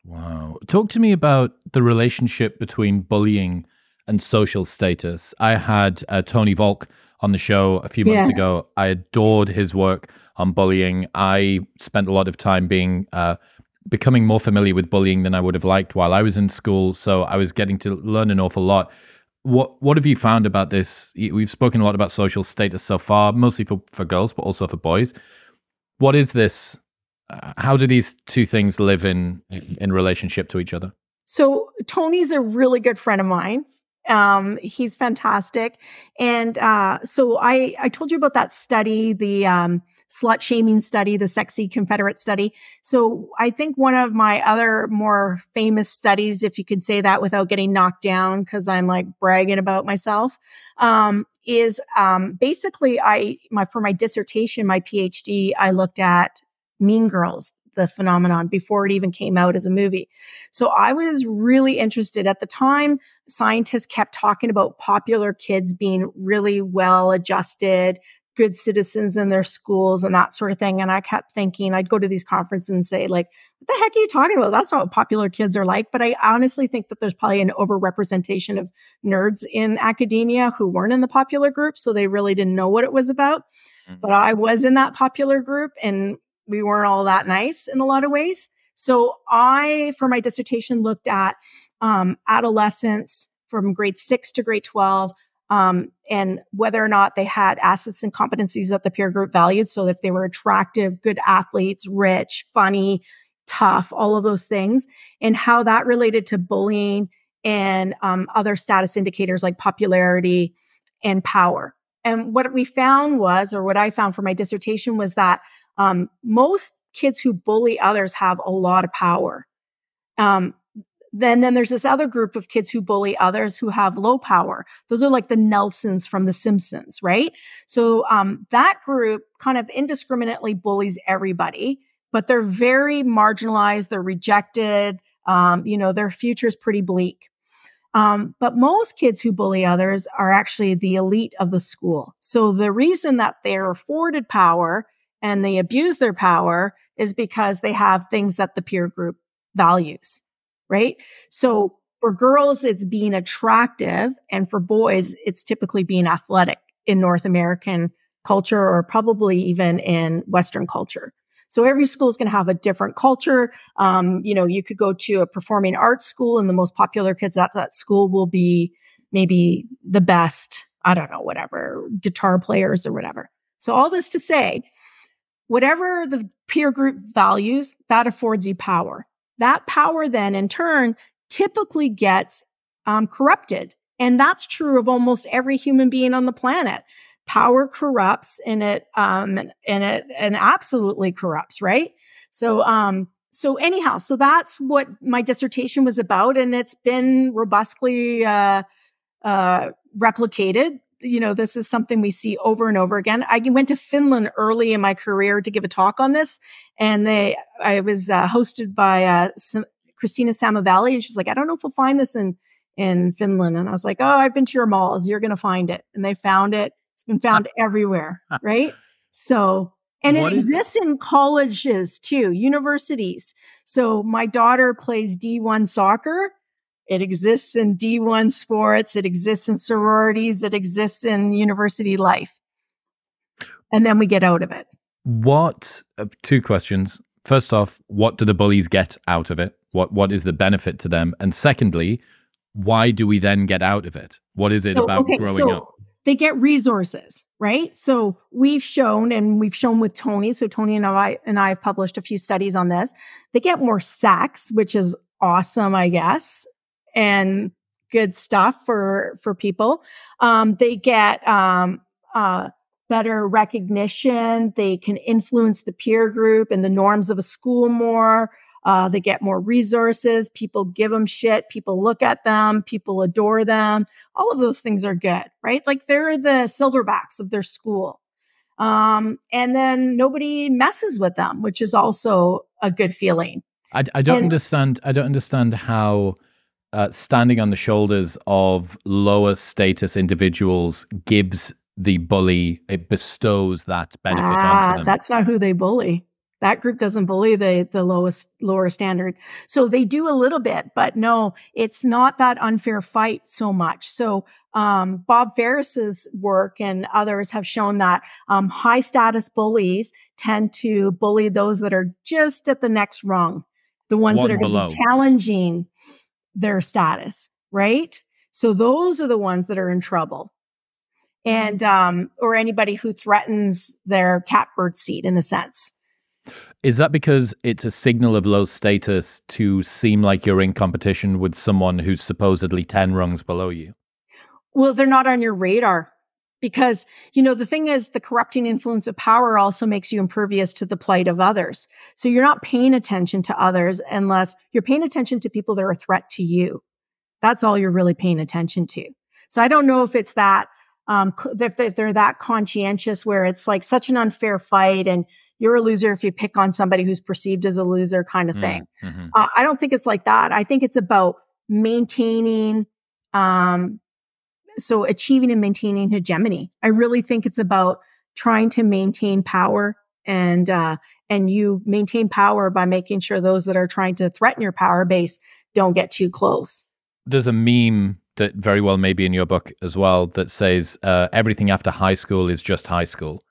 S1: Wow. Talk to me about the relationship between bullying and social status. I had uh, Tony Volk on the show a few months yeah. ago. I adored his work on bullying. I spent a lot of time being uh, becoming more familiar with bullying than I would have liked while I was in school. So I was getting to learn an awful lot. What what have you found about this? We've spoken a lot about social status so far, mostly for, for girls, but also for boys. What is this? Uh, how do these two things live in in relationship to each other?
S2: So Tony's a really good friend of mine. Um, he's fantastic. And uh, so I, I told you about that study, the um, slut shaming study, the sexy Confederate study. So I think one of my other more famous studies, if you could say that without getting knocked down, because I'm like bragging about myself, um, is um, basically I my for my dissertation, my PhD, I looked at Mean Girls, the phenomenon before it even came out as a movie. So I was really interested at the time. Scientists kept talking about popular kids being really well adjusted, good citizens in their schools and that sort of thing. And I kept thinking, I'd go to these conferences and say, like, what the heck are you talking about? That's not what popular kids are like. But I honestly think that there's probably an overrepresentation of nerds in academia who weren't in the popular group. So they really didn't know what it was about. Mm-hmm. But I was in that popular group and we weren't all that nice in a lot of ways. So I, for my dissertation, looked at um, adolescents from grade six to grade 12 um, and whether or not they had assets and competencies that the peer group valued. So if they were attractive, good athletes, rich, funny, tough, all of those things, and how that related to bullying and um, other status indicators like popularity and power. And what we found was, or what I found for my dissertation was that um, most kids who bully others have a lot of power. Um, then, then there's this other group of kids who bully others who have low power. Those are like the Nelsons from The Simpsons, right? So um, that group kind of indiscriminately bullies everybody, but they're very marginalized. They're rejected. Um, you know, their future is pretty bleak. Um, but most kids who bully others are actually the elite of the school. So the reason that they're afforded power and they abuse their power is because they have things that the peer group values, right? So for girls, it's being attractive. And for boys, it's typically being athletic in North American culture or probably even in Western culture. So every school is going to have a different culture. Um, you know, you could go to a performing arts school and the most popular kids at that school will be maybe the best, I don't know, whatever, guitar players or whatever. So all this to say, whatever the peer group values, that affords you power. That power then in turn typically gets um, corrupted. And that's true of almost every human being on the planet. Power corrupts and it, um, and it, and absolutely corrupts, right? So, um, so anyhow, so that's what my dissertation was about. And it's been robustly, uh, uh, replicated you know, this is something we see over and over again. I went to Finland early in my career to give a talk on this, and they, I was uh, hosted by uh, Christina Salmivalli, and she's like, I don't know if we'll find this in in Finland, and I was like, Oh, I've been to your malls. You're going to find it, and they found it. It's been found everywhere, right? So. And what it exists in colleges too, universities. So my daughter plays D1 soccer it exists in D1 sports. It exists in sororities. It exists in university life. And then we get out of it.
S1: What, uh, two questions. First off, what do the bullies get out of it? What What is the benefit to them? And secondly, why do we then get out of it? What is it so, about okay, growing
S2: so
S1: up?
S2: They get resources, right? So we've shown, and we've shown with Tony. So Tony and I and I have published a few studies on this. They get more sex, which is awesome, I guess and good stuff for for people. Um, they get um, uh, better recognition. They can influence the peer group and the norms of a school more. Uh, they get more resources. People give them shit. People look at them. People adore them. All of those things are good, right? Like they're the silverbacks of their school. Um, and then nobody messes with them, which is also a good feeling.
S1: I, I don't and, understand. I don't understand how uh, standing on the shoulders of lower status individuals gives the bully it bestows that benefit ah, onto them.
S2: That's not who they bully. That group doesn't bully the the lowest lower standard. So they do a little bit, but no, it's not that unfair fight so much. So um, Bob Faris's work and others have shown that um, high status bullies tend to bully those that are just at the next rung, the ones One that are going to be challenging their status, right? So those are the ones that are in trouble. And, um, or anybody who threatens their catbird seat in a sense.
S1: Is that because it's a signal of low status to seem like you're in competition with someone who's supposedly 10 rungs below you?
S2: Well, they're not on your radar because, you know, the thing is the corrupting influence of power also makes you impervious to the plight of others. So you're not paying attention to others unless you're paying attention to people that are a threat to you. That's all you're really paying attention to. So I don't know if it's that, um, if they're that conscientious where it's like such an unfair fight and you're a loser if you pick on somebody who's perceived as a loser kind of mm, thing. Mm-hmm. Uh, I don't think it's like that. I think it's about maintaining, um, so achieving and maintaining hegemony. I really think it's about trying to maintain power and, uh, and you maintain power by making sure those that are trying to threaten your power base don't get too close.
S1: There's a meme that very well may be in your book as well that says uh, everything after high school is just high school.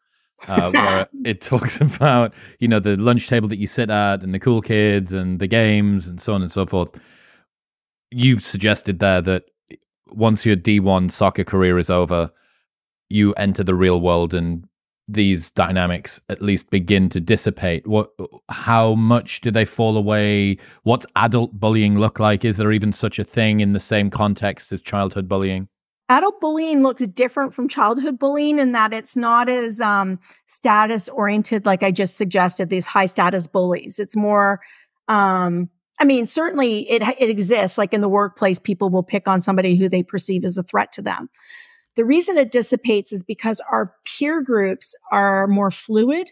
S1: Uh, where it talks about you know the lunch table that you sit at and the cool kids and the games and so on and so forth. You've suggested there that once your D1 soccer career is over, you enter the real world and these dynamics at least begin to dissipate. What how much do they fall away? What's adult bullying look like? Is there even such a thing in the same context as childhood bullying?
S2: Adult bullying looks different from childhood bullying in that it's not as um, status oriented like i just suggested these high status bullies. It's more um, i mean certainly it, it exists like in the workplace people will pick on somebody who they perceive as a threat to them the reason it dissipates is because our peer groups are more fluid.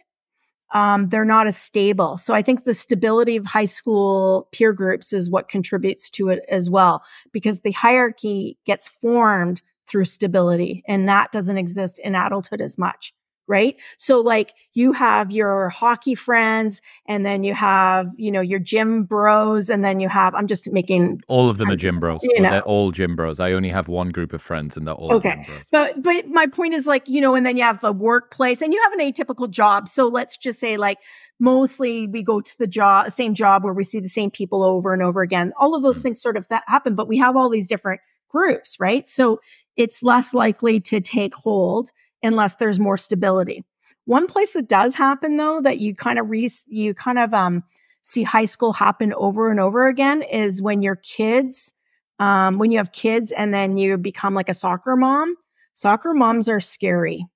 S2: Um, they're not as stable. So I think the stability of high school peer groups is what contributes to it as well, because the hierarchy gets formed through stability and that doesn't exist in adulthood as much right? So like you have your hockey friends and then you have, you know, your gym bros and then you have I'm just making
S1: all of them are gym bros. You know. They're all gym bros. I only have one group of friends and they're all okay.
S2: But but my point is like, you know, and then you have the workplace and you have an atypical job. So let's just say like mostly we go to the job same job where we see the same people over and over again. All of those mm. things sort of that happen, but we have all these different groups, right? So it's less likely to take hold unless there's more stability. One place that does happen though, that you kind of re- you kind of um, see high school happen over and over again is when your kids, um, when you have kids and then you become like a soccer mom. Soccer moms are scary.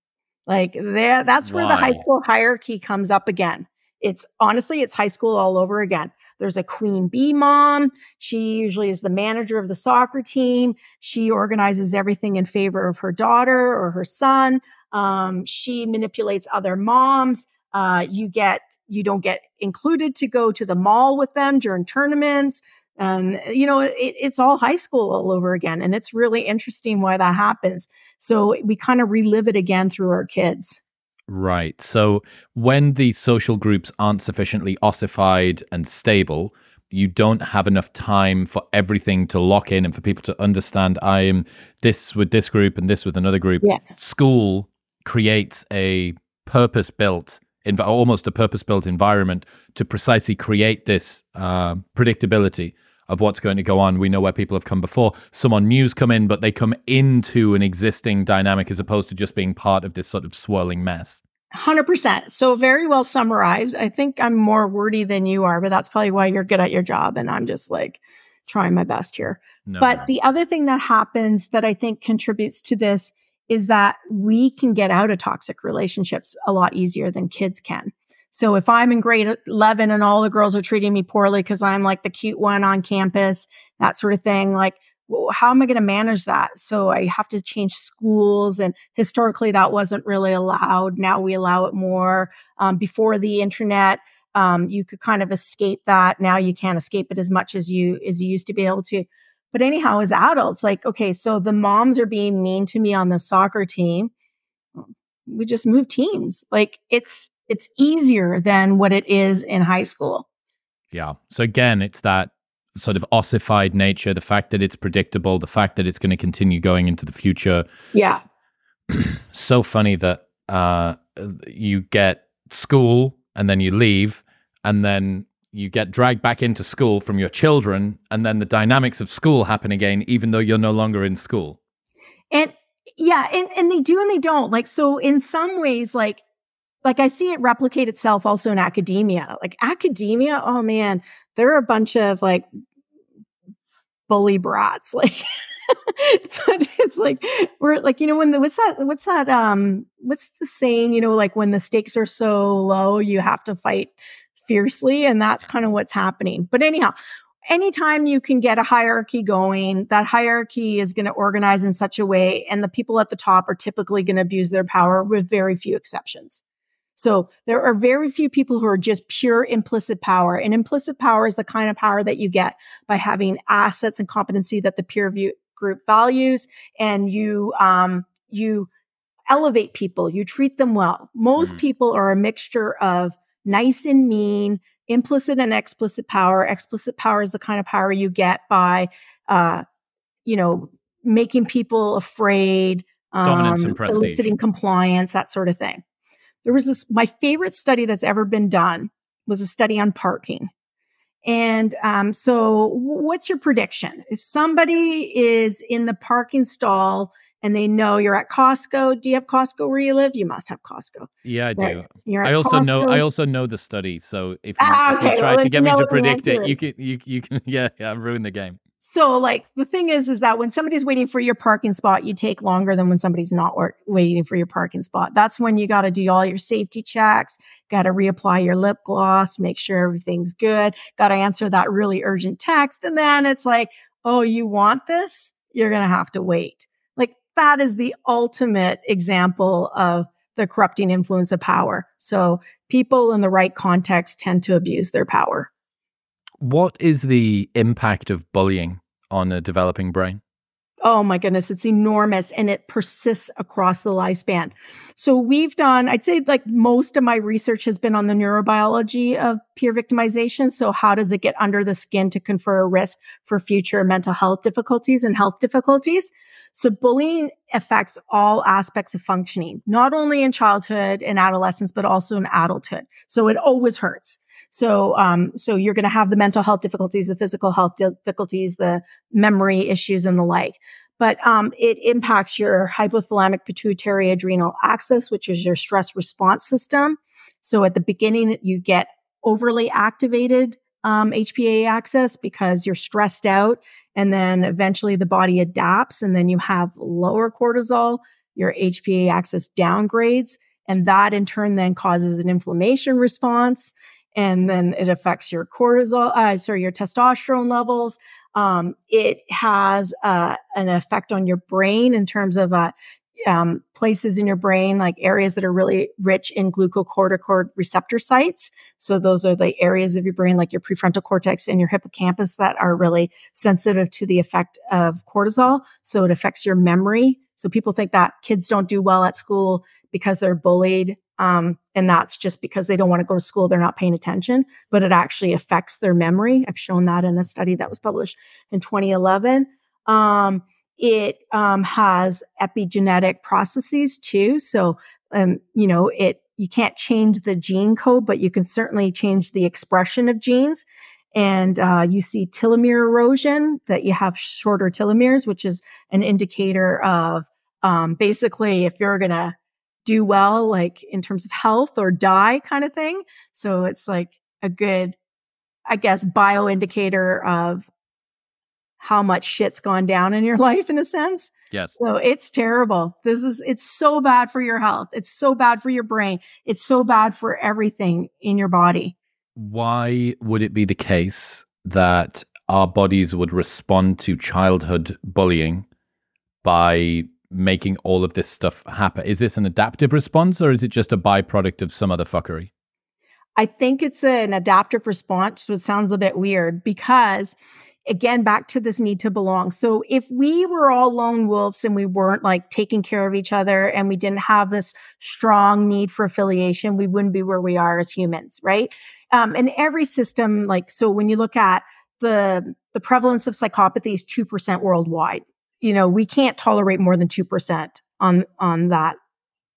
S2: Like there, that's where Why? the high school hierarchy comes up again. It's honestly, it's high school all over again. There's a queen bee mom. She usually is the manager of the soccer team. She organizes everything in favor of her daughter or her son. Um, she manipulates other moms. Uh, you get you don't get included to go to the mall with them during tournaments. And you know, it, it's all high school all over again, and it's really interesting why that happens. So we kind of relive it again through our kids.
S1: Right. So when the social groups aren't sufficiently ossified and stable, you don't have enough time for everything to lock in and for people to understand I am this with this group and this with another group.
S2: Yeah.
S1: School creates a purpose built almost a purpose built environment to precisely create this uh, predictability of what's going to go on. We know where people have come before. Someone new's come in, but they come into an existing dynamic as opposed to just being part of this sort of swirling mess.
S2: 100%. So, very well summarized. I think I'm more wordy than you are, but that's probably why you're good at your job. And I'm just like trying my best here. No, but the other thing that happens that I think contributes to this is that we can get out of toxic relationships a lot easier than kids can. So if I'm in grade 11 and all the girls are treating me poorly because I'm like the cute one on campus, that sort of thing, like, how am I going to manage that? So I have to change schools. And historically, that wasn't really allowed. Now we allow it more. Um, before the internet, um, you could kind of escape that. Now you can't escape it as much as you as you used to be able to. But anyhow, as adults, like, okay, so the moms are being mean to me on the soccer team. We just move teams. Like it's it's easier than what it is in high school.
S1: Yeah. So again, it's that sort of ossified nature, the fact that it's predictable, the fact that it's going to continue going into the future.
S2: Yeah.
S1: so funny that uh, you get school and then you leave and then you get dragged back into school from your children and then the dynamics of school happen again even though you're no longer in school.
S2: And yeah, and, and they do and they don't. Like so in some ways like like I see it replicate itself also in academia. Like academia, oh man, there are a bunch of like bully brats. Like but it's like we're like you know when the what's that what's that um what's the saying you know like when the stakes are so low you have to fight fiercely and that's kind of what's happening but anyhow anytime you can get a hierarchy going that hierarchy is going to organize in such a way and the people at the top are typically going to abuse their power with very few exceptions so there are very few people who are just pure implicit power. And implicit power is the kind of power that you get by having assets and competency that the peer view group values and you, um, you elevate people, you treat them well. Most mm people are a mixture of nice and mean, implicit and explicit power. Explicit power is the kind of power you get by, uh, you know, making people afraid,
S1: dominance um, and prestige.
S2: eliciting compliance, that sort of thing. There was this, my favorite study that's ever been done was a study on parking. And um, so, what's your prediction? If somebody is in the parking stall and they know you're at Costco, do you have Costco where you live? You must have Costco.
S1: Yeah, I do. I also Costco. know. I also know the study. So if you, ah, okay. if you try well, to get me to predict it, you can. You you can. Yeah, yeah. Ruin the game.
S2: So like the thing is, is that when somebody's waiting for your parking spot, you take longer than when somebody's not waiting for your parking spot. That's when you got to do all your safety checks, got to reapply your lip gloss, make sure everything's good, got to answer that really urgent text. And then it's like, oh, you want this? You're going to have to wait. Like that is the ultimate example of the corrupting influence of power. So people in the right context tend to abuse their power.
S1: What is the impact of bullying on a developing brain?
S2: Oh my goodness, it's enormous and it persists across the lifespan. So we've done, I'd say like most of my research has been on the neurobiology of peer victimization. So how does it get under the skin to confer a risk for future mental health difficulties and health difficulties? So bullying affects all aspects of functioning, not only in childhood and adolescence, but also in adulthood. So it always hurts. So, um, so you're going to have the mental health difficulties, the physical health difficulties, the memory issues, and the like. But um, it impacts your hypothalamic pituitary adrenal axis, which is your stress response system. So at the beginning, you get overly activated um, HPA axis because you're stressed out, and then eventually the body adapts, and then you have lower cortisol. Your HPA axis downgrades, and that in turn then causes an inflammation response and then it affects your cortisol, uh, sorry, your testosterone levels. Um, it has uh, an effect on your brain in terms of uh, um, places in your brain, like areas that are really rich in glucocorticoid receptor sites. So those are the areas of your brain, like your prefrontal cortex and your hippocampus, that are really sensitive to the effect of cortisol. So it affects your memory. So people think that kids don't do well at school because they're bullied. Um, and that's just because they don't want to go to school. They're not paying attention, but it actually affects their memory. I've shown that in a study that was published in 2011. Um, it um, has epigenetic processes too. So, um, you know, it you can't change the gene code, but you can certainly change the expression of genes. And uh, you see telomere erosion, that you have shorter telomeres, which is an indicator of um, basically if you're going to do well, like in terms of health or die kind of thing. So it's like a good, I guess, bio indicator of how much shit's gone down in your life in a sense.
S1: Yes.
S2: So it's terrible. This is it's so bad for your health. It's so bad for your brain. It's so bad for everything in your body.
S1: Why would it be the case that our bodies would respond to childhood bullying by making all of this stuff happen? Is this an adaptive response or is it just a byproduct of some other fuckery?
S2: I think it's an adaptive response, which sounds a bit weird because again back to this need to belong. So if we were all lone wolves and we weren't like taking care of each other and we didn't have this strong need for affiliation, we wouldn't be where we are as humans, right? Um, and every system, like so, when you look at the the prevalence of psychopathy is two percent worldwide. You know, we can't tolerate more than two percent on on that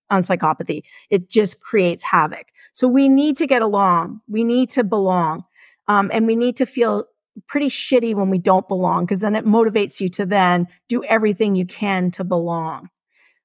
S2: on psychopathy. It just creates havoc. So we need to get along. We need to belong. Um, and we need to feel pretty shitty when we don't belong because then it motivates you to then do everything you can to belong.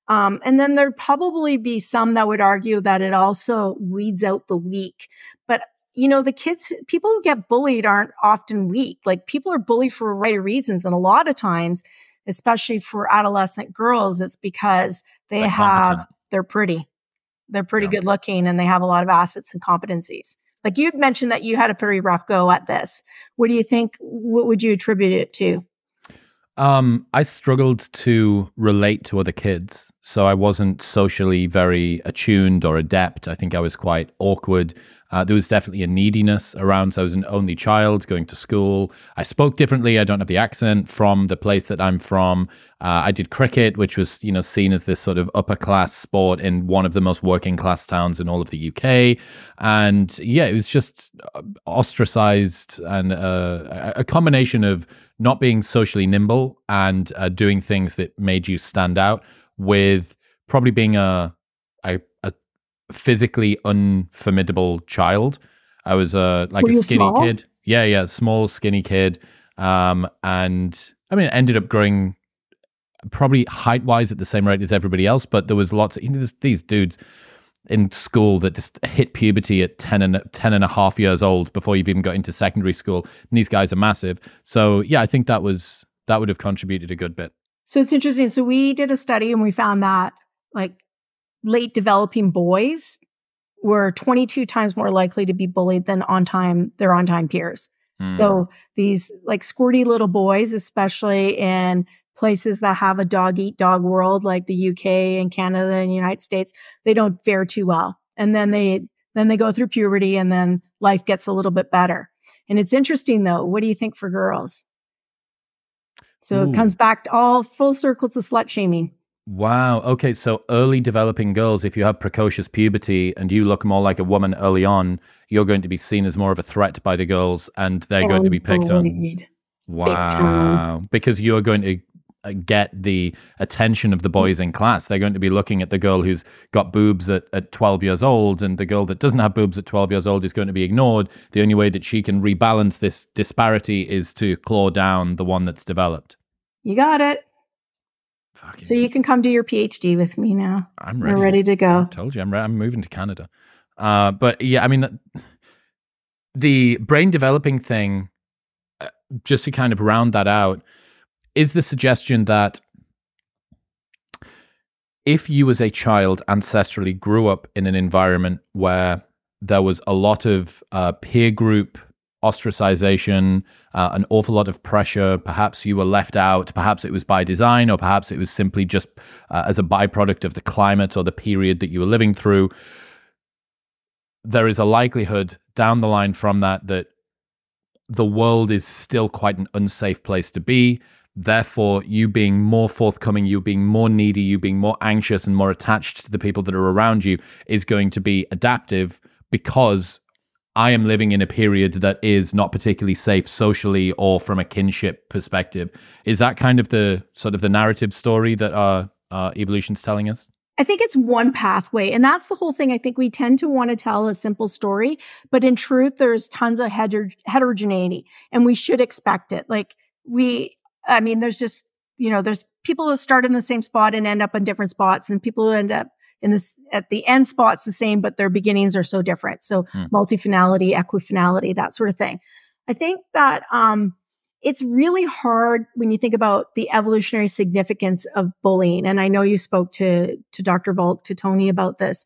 S2: Um, and then there'd probably be some that would argue that it also weeds out the weak. But you know, the kids, people who get bullied aren't often weak. Like people are bullied for a variety of reasons. And a lot of times, especially for adolescent girls, it's because they they're have, competent. they're pretty. They're pretty yeah. good looking and they have a lot of assets and competencies. Like you'd mentioned that you had a pretty rough go at this. What do you think? What would you attribute it to?
S1: Um, I struggled to relate to other kids. So I wasn't socially very attuned or adept. I think I was quite awkward. Uh, there was definitely a neediness around. So I was an only child going to school. I spoke differently. I don't have the accent from the place that I'm from. Uh, I did cricket, which was you know seen as this sort of upper class sport in one of the most working class towns in all of the UK. And yeah, it was just uh, ostracized and uh, a combination of not being socially nimble and uh, doing things that made you stand out with probably being a, a, a physically unformidable child. I was uh, like Were a skinny small? kid. Yeah, yeah, small, skinny kid. Um, and I mean, it ended up growing probably height wise at the same rate as everybody else, but there was lots of you know, these dudes in school that just hit puberty at 10 and 10 and a half years old before you've even got into secondary school. And these guys are massive. So yeah, I think that was that would have contributed a good bit.
S2: So it's interesting. So we did a study and we found that like late developing boys were 22 times more likely to be bullied than on time their on time peers. Mm. So these like squirty little boys, especially in places that have a dog eat dog world like the UK and Canada and the United States, they don't fare too well. And then they then they go through puberty and then life gets a little bit better. And it's interesting though, what do you think for girls? So Ooh. it comes back all full circle to slut shaming.
S1: Wow. Okay. So early developing girls, if you have precocious puberty and you look more like a woman early on, you're going to be seen as more of a threat by the girls and they're oh, going to be picked on. Oh, wow. Because you're going to get the attention of the boys in class. They're going to be looking at the girl who's got boobs at, at 12 years old, and the girl that doesn't have boobs at 12 years old is going to be ignored. The only way that she can rebalance this disparity is to claw down the one that's developed.
S2: You got it. Fucking so you can come do your PhD with me now. I'm ready. We're ready to go.
S1: I told you, I'm, re- I'm moving to Canada. Uh, but yeah, I mean, the brain developing thing, uh, just to kind of round that out, is the suggestion that if you as a child ancestrally grew up in an environment where there was a lot of uh, peer group ostracization, uh, an awful lot of pressure. Perhaps you were left out. Perhaps it was by design, or perhaps it was simply just uh, as a byproduct of the climate or the period that you were living through. There is a likelihood down the line from that that the world is still quite an unsafe place to be. Therefore, you being more forthcoming, you being more needy, you being more anxious and more attached to the people that are around you is going to be adaptive because I am living in a period that is not particularly safe socially or from a kinship perspective. Is that kind of the sort of the narrative story that our, our evolution's telling us?
S2: I think it's one pathway. And that's the whole thing. I think we tend to want to tell a simple story, but in truth, there's tons of heter- heterogeneity and we should expect it. Like we, I mean, there's just, you know, there's people who start in the same spot and end up in different spots and people who end up in this at the end spots the same, but their beginnings are so different. So hmm. multifinality, equifinality, that sort of thing. I think that, um, it's really hard when you think about the evolutionary significance of bullying. And I know you spoke to, to Dr. Volk, to Tony about this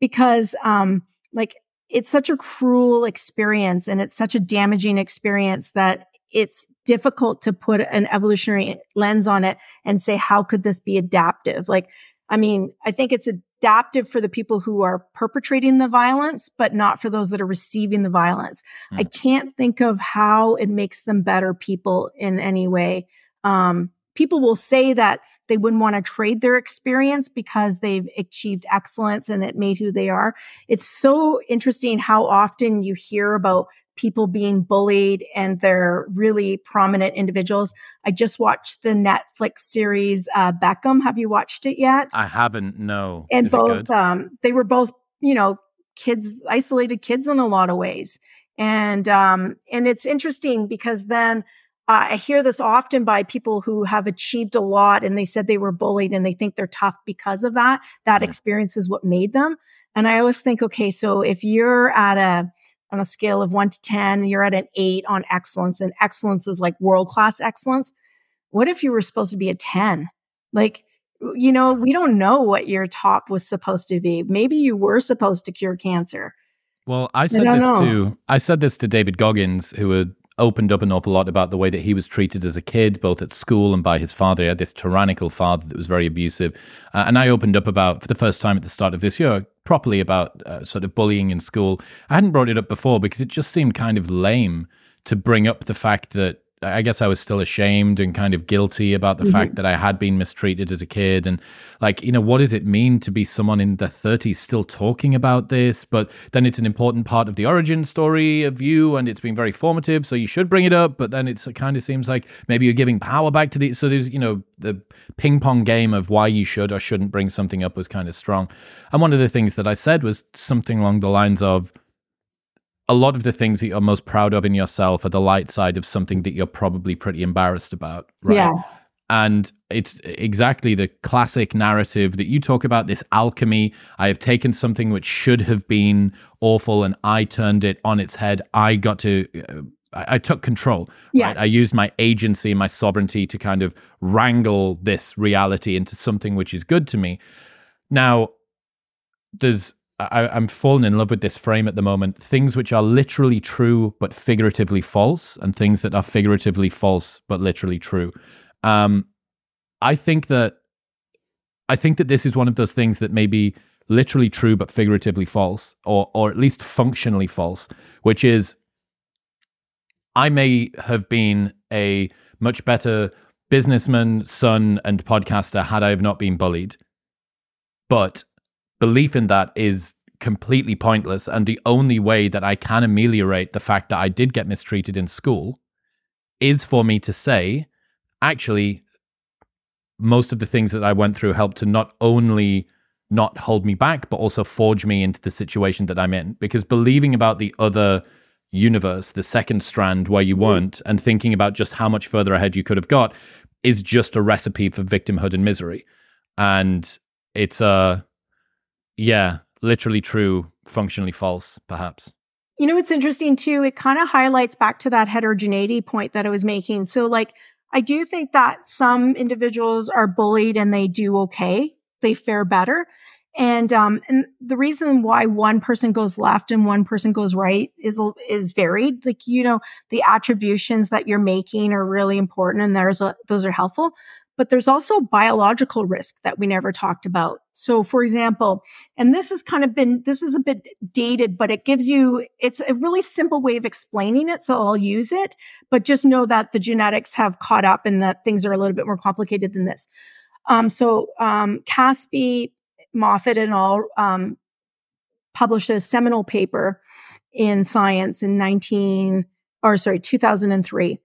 S2: because, um, like it's such a cruel experience and it's such a damaging experience that it's difficult to put an evolutionary lens on it and say, how could this be adaptive? Like, I mean, I think it's adaptive for the people who are perpetrating the violence, but not for those that are receiving the violence. Mm. I can't think of how it makes them better people in any way. Um, people will say that they wouldn't want to trade their experience because they've achieved excellence and it made who they are. It's so interesting how often you hear about people being bullied and they're really prominent individuals. I just watched the Netflix series uh, Beckham. Have you watched it yet?
S1: I haven't. No.
S2: And Is both um, they were both you know kids isolated kids in a lot of ways, and um, and it's interesting because then. Uh, I hear this often by people who have achieved a lot and they said they were bullied and they think they're tough because of that. That yeah. experience is what made them. And I always think, okay, so if you're at a on a scale of one to 10, you're at an eight on excellence, and excellence is like world class excellence. What if you were supposed to be a 10? Like, you know, we don't know what your top was supposed to be. Maybe you were supposed to cure cancer.
S1: Well, I said I this know. to I said this to David Goggins, who had opened up an awful lot about the way that he was treated as a kid, both at school and by his father. He had this tyrannical father that was very abusive, uh, and I opened up about for the first time at the start of this year properly about uh, sort of bullying in school. I hadn't brought it up before because it just seemed kind of lame to bring up the fact that I guess I was still ashamed and kind of guilty about the mm-hmm. fact that I had been mistreated as a kid. And like, you know, what does it mean to be someone in their 30s still talking about this? But then it's an important part of the origin story of you and it's been very formative. So you should bring it up. But then it's, it kind of seems like maybe you're giving power back to the. So there's, you know, the ping pong game of why you should or shouldn't bring something up was kind of strong. And one of the things that I said was something along the lines of, a lot of the things that you're most proud of in yourself are the light side of something that you're probably pretty embarrassed about. Right? Yeah. And it's exactly the classic narrative that you talk about this alchemy. I have taken something which should have been awful and I turned it on its head. I got to. Uh, I, took control. Yeah. Right? I used my agency, my sovereignty to kind of wrangle this reality into something which is good to me. Now, there's I, am falling in love with this frame at the moment. Things which are literally true but figuratively false, and things that are figuratively false but literally true. Um, I think that I think that this is one of those things that may be literally true but figuratively false, or or at least functionally false, which is I may have been a much better businessman, son, and podcaster had I have not been bullied. But belief in that is completely pointless. And the only way that I can ameliorate the fact that I did get mistreated in school is for me to say, actually, most of the things that I went through helped to not only not hold me back, but also forge me into the situation that I'm in. Because believing about the other universe, the second strand where you weren't, and thinking about just how much further ahead you could have got is just a recipe for victimhood and misery. And it's a yeah, literally true, functionally false, perhaps.
S2: You know, it's interesting too. It kind of highlights back to that heterogeneity point that I was making. So, like, I do think that some individuals are bullied and they do okay, they fare better. And um, and the reason why one person goes left and one person goes right is is varied. Like you know, the attributions that you're making are really important, and there's a, those are helpful but there's also biological risk that we never talked about. So, for example, and this has kind of been, this is a bit dated, but it gives you, it's a really simple way of explaining it. So I'll use it, but just know that the genetics have caught up and that things are a little bit more complicated than this. Um, so, um, Caspi, Moffitt, and all um, published a seminal paper in Science in 19, or sorry, 2003.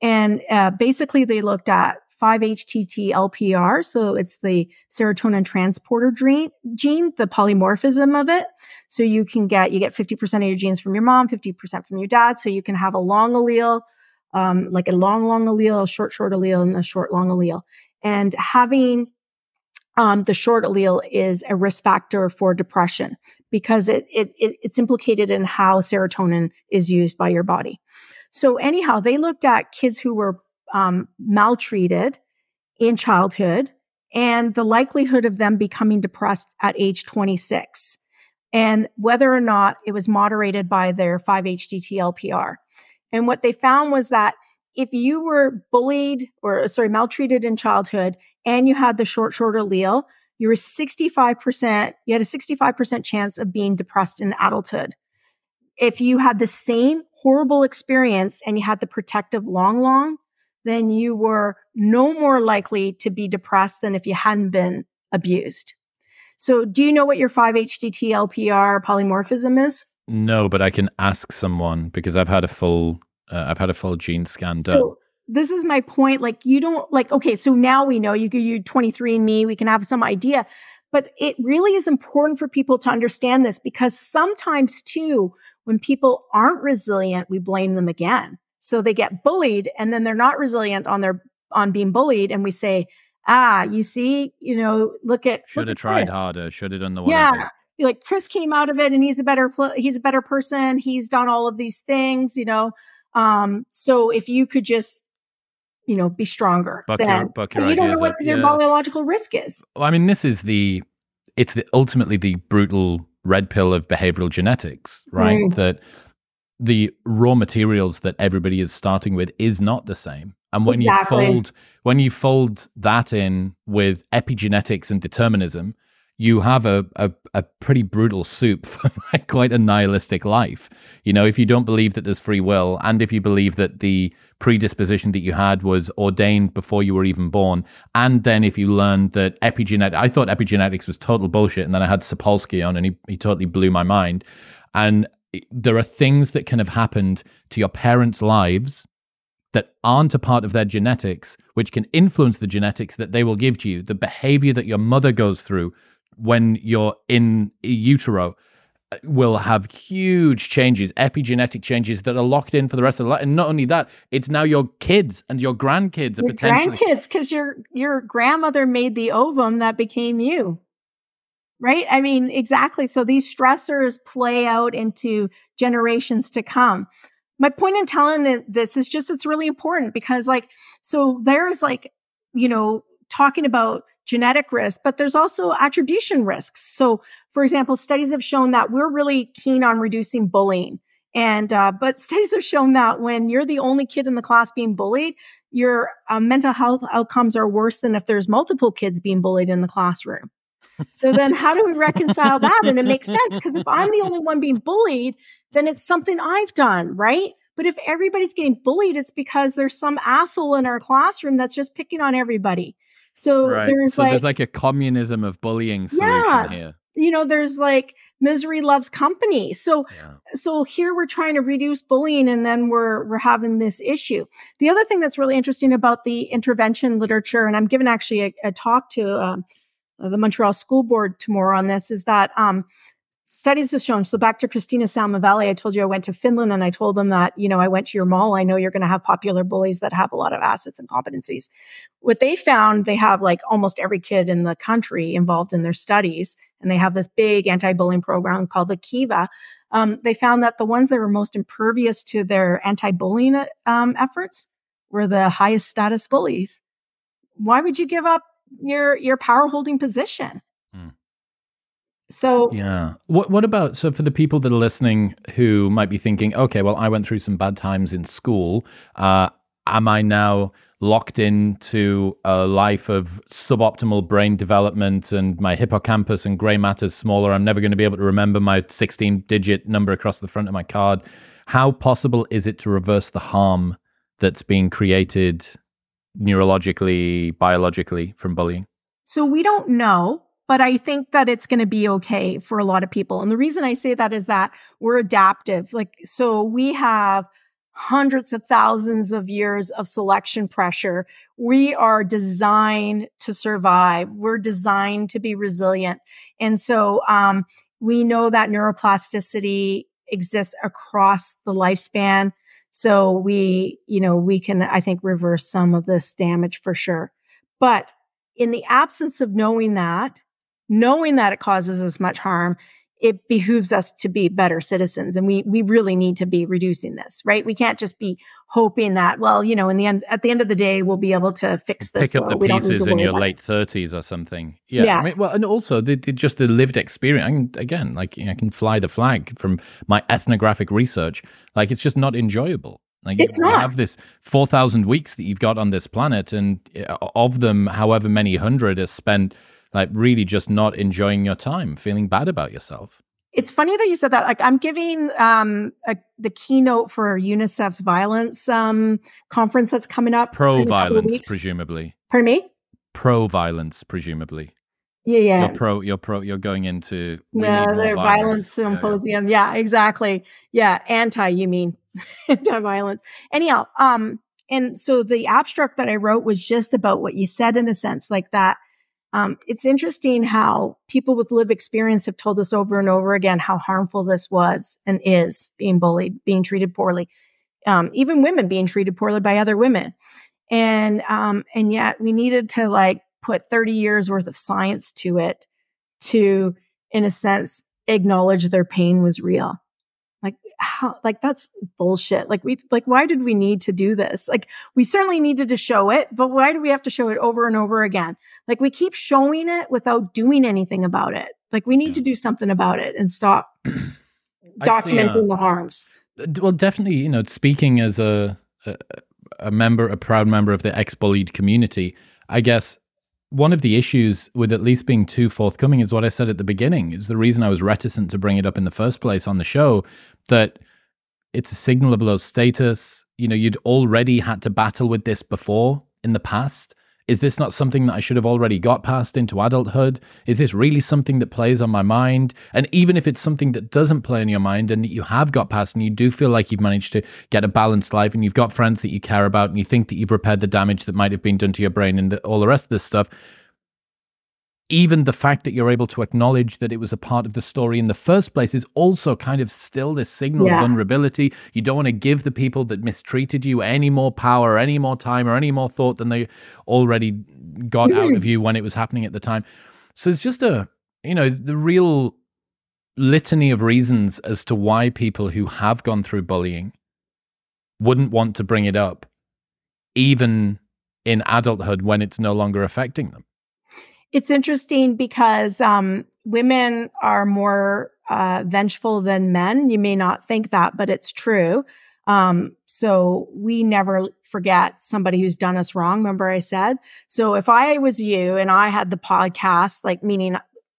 S2: And uh, basically, they looked at 5-HTT-LPR. So it's the serotonin transporter gene, the polymorphism of it. So you can get, you get 50% of your genes from your mom, 50% from your dad. So you can have a long allele, um, like a long, long allele, a short, short allele, and a short, long allele. And having um, the short allele is a risk factor for depression because it, it, it, it's implicated in how serotonin is used by your body. So anyhow, they looked at kids who were um, maltreated in childhood and the likelihood of them becoming depressed at age 26 and whether or not it was moderated by their 5-HTT-LPR. And what they found was that if you were bullied or sorry, maltreated in childhood and you had the short, short allele, you were 65%, you had a 65% chance of being depressed in adulthood. If you had the same horrible experience and you had the protective long, long, then you were no more likely to be depressed than if you hadn't been abused. So, do you know what your 5-HTT-LPR polymorphism is?
S1: No, but I can ask someone because I've had a full uh, I've had a full gene scan done. So,
S2: this is my point. Like, you don't like, okay, so now we know you could use 23andMe, we can have some idea. But it really is important for people to understand this because sometimes, too, when people aren't resilient, we blame them again. So they get bullied and then they're not resilient on their on being bullied and we say, "Ah, you see, you know, look at
S1: should have tried Chris. harder, should have done the one."
S2: Yeah. Like Chris came out of it and he's a better he's a better person. He's done all of these things, you know. Um so if you could just you know, be stronger.
S1: Buck then, your, buck your
S2: you don't know what up, their yeah. biological risk is.
S1: Well, I mean, this is the it's the ultimately the brutal red pill of behavioral genetics, right? Mm. That the raw materials that everybody is starting with is not the same. And when exactly. you fold when you fold that in with epigenetics and determinism, you have a, a, a pretty brutal soup for like quite a nihilistic life. You know, if you don't believe that there's free will, and if you believe that the predisposition that you had was ordained before you were even born, and then if you learned that epigenetic, I thought epigenetics was total bullshit, and then I had Sapolsky on, and he, he totally blew my mind. And there are things that can have happened to your parents' lives that aren't a part of their genetics, which can influence the genetics that they will give to you, the behavior that your mother goes through when you're in utero uh, will have huge changes, epigenetic changes that are locked in for the rest of the life. And not only that, it's now your kids and your grandkids
S2: your
S1: are potentially
S2: grandkids because your your grandmother made the ovum that became you right? I mean, exactly. So these stressors play out into generations to come. My point in telling this is just it's really important because, like, so there's like, you know, talking about genetic risk, but there's also attribution risks. So, for example, studies have shown that we're really keen on reducing bullying. And, uh, but studies have shown that when you're the only kid in the class being bullied, your uh, mental health outcomes are worse than if there's multiple kids being bullied in the classroom. So then how do we reconcile that? And it makes sense because if I'm the only one being bullied, then it's something I've done, right? But if everybody's getting bullied, it's because there's some asshole in our classroom that's just picking on everybody. So right. there's
S1: so
S2: like
S1: there's like a communism of bullying solution yeah, here.
S2: You know, there's like misery loves company. So yeah. so here we're trying to reduce bullying and then we're we're having this issue. The other thing that's really interesting about the intervention literature, and I'm giving actually a, a talk to um, the Montreal School Board tomorrow on this is that um, studies have shown. So back to Christina Salmivalli, I told you I went to Finland and I told them that, you know, I went to your mall. I know you're going to have popular bullies that have a lot of assets and competencies. What they found, they have like almost every kid in the country involved in their studies. And they have this big anti-bullying program called the Kiva. Um, they found that the ones that were most impervious to their anti-bullying um, efforts were the highest status bullies. Why would you give up your your power holding position. Mm. So
S1: yeah, what what about so for the people that are listening who might be thinking, okay, well, I went through some bad times in school. Uh, am I now locked into a life of suboptimal brain development and my hippocampus and gray matter is smaller? I'm never going to be able to remember my 16 digit number across the front of my card. How possible is it to reverse the harm that's being created neurologically, biologically from bullying?
S2: So we don't know, but I think that it's going to be okay for a lot of people. And the reason I say that is that we're adaptive. Like, so we have hundreds of thousands of years of selection pressure. We are designed to survive. We're designed to be resilient. And so, um, we know that neuroplasticity exists across the lifespan. So we, you know, we can, I think, reverse some of this damage for sure. But in the absence of knowing that, knowing that it causes as much harm, it behooves us to be better citizens and we we really need to be reducing this right we can't just be hoping that well you know in the end at the end of the day we'll be able to fix this
S1: pick up the pieces in your late 30s or something yeah, yeah. I mean, well and also the, the, just the lived experience can, again like you know, i can fly the flag from my ethnographic research like it's just not enjoyable like
S2: it's
S1: you
S2: not.
S1: have this 4,000 weeks that you've got on this planet, and uh, of them, however many hundred is spent like really just not enjoying your time, feeling bad about yourself.
S2: It's funny that you said that. Like I'm giving um, a, the keynote for UNICEF's violence um, conference that's coming up.
S1: Pro violence, presumably.
S2: Pardon me.
S1: Pro violence, presumably.
S2: Yeah, yeah.
S1: You're pro. You're pro. You're going into
S2: yeah, the violence, violence symposium. Yeah, yeah. yeah, exactly. Yeah, anti. You mean anti-violence? Anyhow, um, and so the abstract that I wrote was just about what you said in a sense, like that um, it's interesting how people with lived experience have told us over and over again how harmful this was and is being bullied, being treated poorly, um, even women being treated poorly by other women. And, um, and yet we needed to like put 30 years worth of science to it to, in a sense, acknowledge their pain was real how like that's bullshit. Like we like why did we need to do this? Like we certainly needed to show it but why do we have to show it over and over again? Like we keep showing it without doing anything about it. Like we need to do something about it and stop documenting see, uh, the harms.
S1: well definitely you know speaking as a, a a member a proud member of the ex-bullied community i guess one of the issues with at least being too forthcoming is what I said at the beginning. Is the reason I was reticent to bring it up in the first place on the show that it's a signal of low status. You know, you'd already had to battle with this before in the past. Is this not something that I should have already got past into adulthood? Is this really something that plays on my mind? And even if it's something that doesn't play on your mind and that you have got past and you do feel like you've managed to get a balanced life and you've got friends that you care about and you think that you've repaired the damage that might have been done to your brain and all the rest of this stuff, even the fact that you're able to acknowledge that it was a part of the story in the first place is also kind of still this signal yeah. of vulnerability. You don't want to give the people that mistreated you any more power, any more time, or any more thought than they already got mm-hmm. out of you when it was happening at the time. So it's just a, you know, the real litany of reasons as to why people who have gone through bullying wouldn't want to bring it up, even in adulthood when it's no longer affecting them.
S2: It's interesting because um, women are more uh, vengeful than men. You may not think that, but it's true. Um, so we never forget somebody who's done us wrong. Remember I said? So if I was you and I had the podcast, like meaning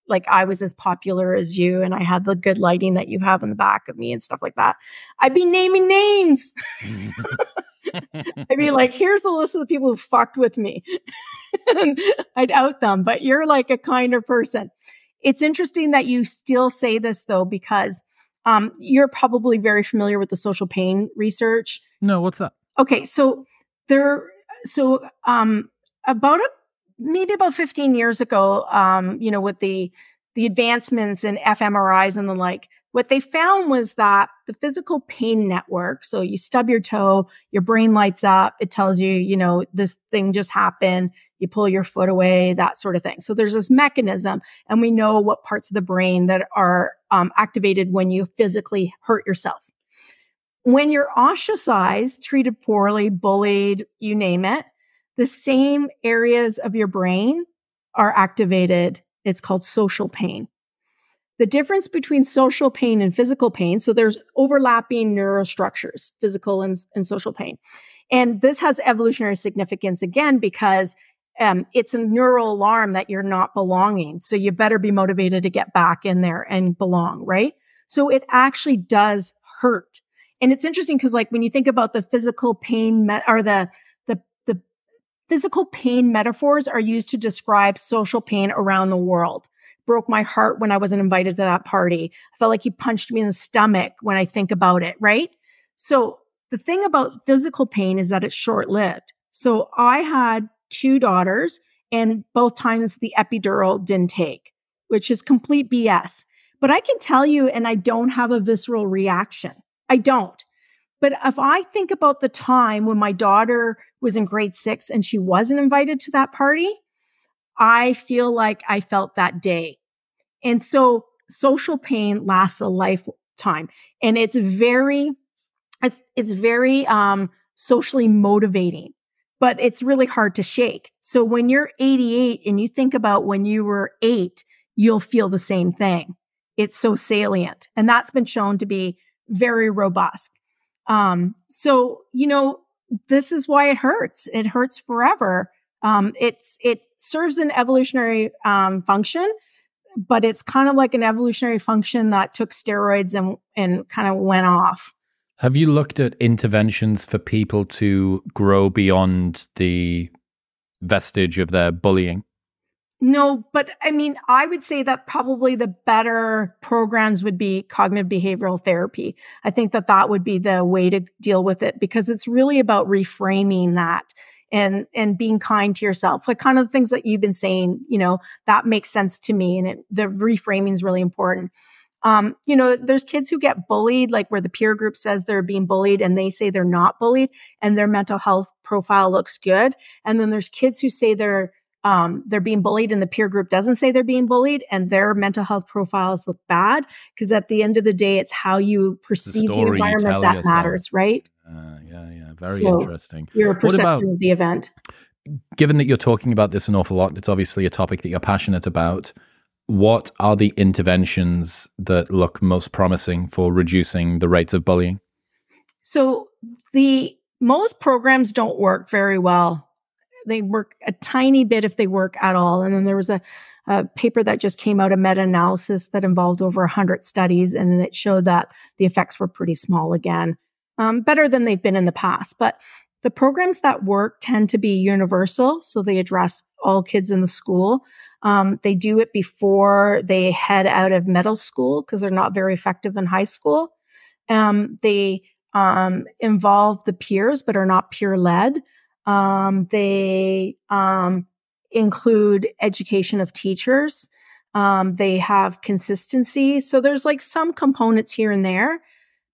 S2: like I was as popular as you and I had the good lighting that you have in the back of me and stuff like that, I'd be naming names. I'd be like, here's the list of the people who fucked with me. and I'd out them, but you're like a kinder person. It's interesting that you still say this though, because um, you're probably very familiar with the social pain research.
S1: No, what's that?
S2: Okay, so there, so um, about a maybe about 15 years ago, um, you know, with the the advancements in fMRIs and the like, what they found was that the physical pain network, so you stub your toe, your brain lights up, it tells you, you know, this thing just happened, you pull your foot away, that sort of thing. So there's this mechanism, and we know what parts of the brain that are um, activated when you physically hurt yourself. When you're ostracized, treated poorly, bullied, you name it, the same areas of your brain are activated. It's called social pain. The difference between social pain and physical pain, so there's overlapping neurostructures, physical and, and social pain. And this has evolutionary significance again because um, it's a neural alarm that you're not belonging. So you better be motivated to get back in there and belong, right? So it actually does hurt. And it's interesting because like when you think about the physical pain me- or the Physical pain metaphors are used to describe social pain around the world. Broke my heart when I wasn't invited to that party. I felt like he punched me in the stomach when I think about it, right? So the thing about physical pain is that it's short lived. So I had two daughters and both times the epidural didn't take, which is complete BS. But I can tell you, and I don't have a visceral reaction. I don't. But if I think about the time when my daughter was in grade six and she wasn't invited to that party, I feel like I felt that day. And so social pain lasts a lifetime and it's very it's it's very um socially motivating but it's really hard to shake. So when you're 88 and you think about when you were 8 you'll feel the same thing. It's so salient and that's been shown to be very robust. Um so you know this is why it hurts. It hurts forever. Um it's it serves an evolutionary um function but it's kind of like an evolutionary function that took steroids and and kind of went off.
S1: Have you looked at interventions for people to grow beyond the vestige of their bullying?
S2: No, but I mean, I would say that probably the better programs would be cognitive behavioral therapy. I think that that would be the way to deal with it because it's really about reframing that and and being kind to yourself like kind of the things that you've been saying you know that makes sense to me and it, the reframing is really important um, you know there's kids who get bullied like where the peer group says they're being bullied and they say they're not bullied and their mental health profile looks good and then there's kids who say they're um, they're being bullied and the peer group doesn't say they're being bullied and their mental health profiles look bad because at the end of the day it's how you perceive the, the environment that yourself. matters right
S1: uh, yeah yeah very so interesting.
S2: Your perception about, of the event.
S1: Given that you're talking about this an awful lot, it's obviously a topic that you're passionate about. What are the interventions that look most promising for reducing the rates of bullying?
S2: So the most programs don't work very well. They work a tiny bit if they work at all. And then there was a, a paper that just came out, a meta analysis that involved over 100 studies, and it showed that the effects were pretty small again um, better than they've been in the past. But the programs that work tend to be universal, so they address all kids in the school. Um, they do it before they head out of middle school because they're not very effective in high school. Um, they um, involve the peers but are not peer led. Um, they um, include education of teachers. Um, they have consistency. So there's like some components here and there.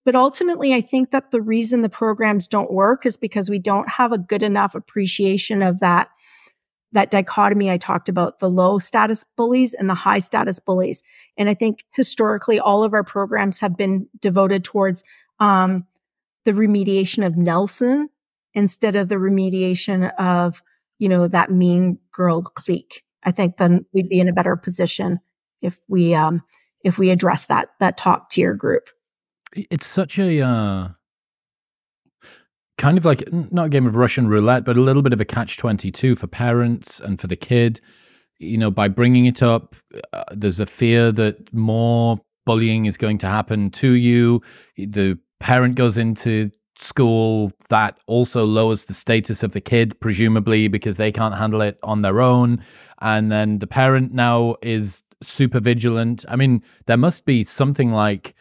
S2: But ultimately, I think that the reason the programs don't work is because we don't have a good enough appreciation of that that dichotomy I talked about, the low status bullies and the high status bullies. And I think historically, all of our programs have been devoted towards um, the remediation of Nelson instead of the remediation of, you know, that mean girl clique. I think then we'd be in a better position if we um, if we address that that top tier group
S1: it's such a uh, kind of like not a game of Russian roulette, but a little bit of a catch twenty two for parents and for the kid. You know, by bringing it up, uh, there's a fear that more bullying is going to happen to you. The parent goes into school that also lowers the status of the kid presumably because they can't handle it on their own and then the parent now is super vigilant i mean there must be something like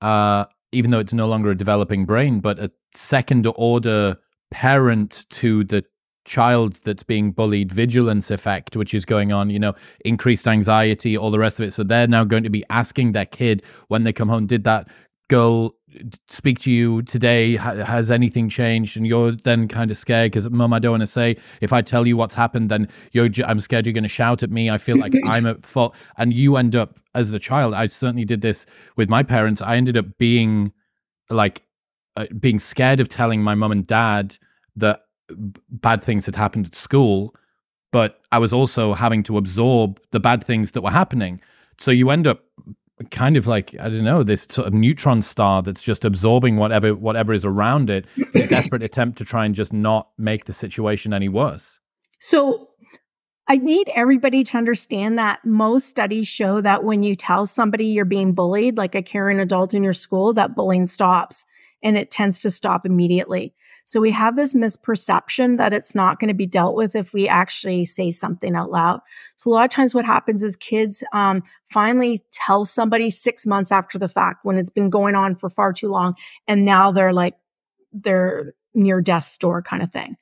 S1: uh, even though it's no longer a developing brain, but a second order parent to the child that's being bullied, vigilance effect, which is going on, you know, increased anxiety, all the rest of it. So they're now going to be asking their kid when they come home, did that girl speak to you today? Has anything changed? And you're then kind of scared because mom i don't want to say. If i tell you what's happened then you're i'm scared you're going to shout at me. I feel like i'm at fault. And you end up as the child i certainly did this with my parents i ended up being like uh, being scared of telling my mom and dad that bad things had happened at school but i was also having to absorb the bad things that were happening so you end up kind of like I don't know this sort of neutron star that's just absorbing whatever whatever is around it in a desperate attempt to try and just not make the situation any worse.
S2: So I need everybody to understand that most studies show that when you tell somebody you're being bullied, like a caring adult in your school, that bullying stops and it tends to stop immediately. So we have this misperception that it's not going to be dealt with if we actually say something out loud. So a lot of times what happens is kids um, finally tell somebody six months after the fact when it's been going on for far too long. And now they're like, they're near death's door kind of thing.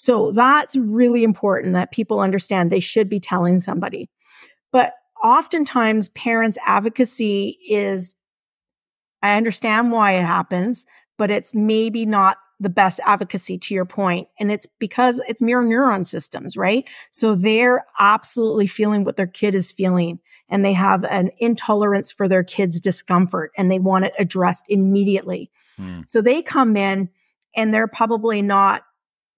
S2: So that's really important that people understand they should be telling somebody. But oftentimes parents advocacy is I understand why it happens, but it's maybe not the best advocacy to your point. And it's because it's mirror neuron systems, right? So they're absolutely feeling what their kid is feeling. and they have an intolerance for their kids' discomfort and they want it addressed immediately. Mm. So they come in and they're probably not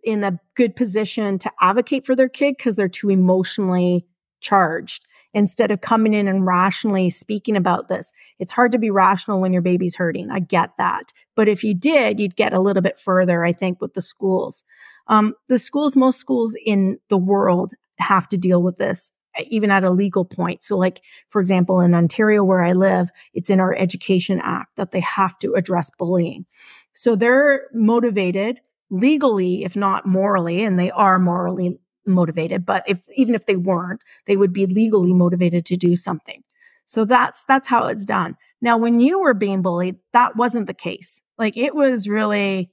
S2: in a good position to advocate for their kid because they're too emotionally charged instead of coming in and rationally speaking about this. It's hard to be rational when your baby's hurting. I get that. But if you did, you'd get a little bit further, I think, with the schools. Um, the schools, most schools in the world have to deal with this even at a legal point. So, like, for example, in Ontario, where I live, it's in our Education Act that they have to address bullying. So they're motivated legally, if not morally, and they are morally motivated, but if even if they weren't, they would be legally motivated to do something. So that's that's how it's done. Now, when you were being bullied, that wasn't the case. Like it was really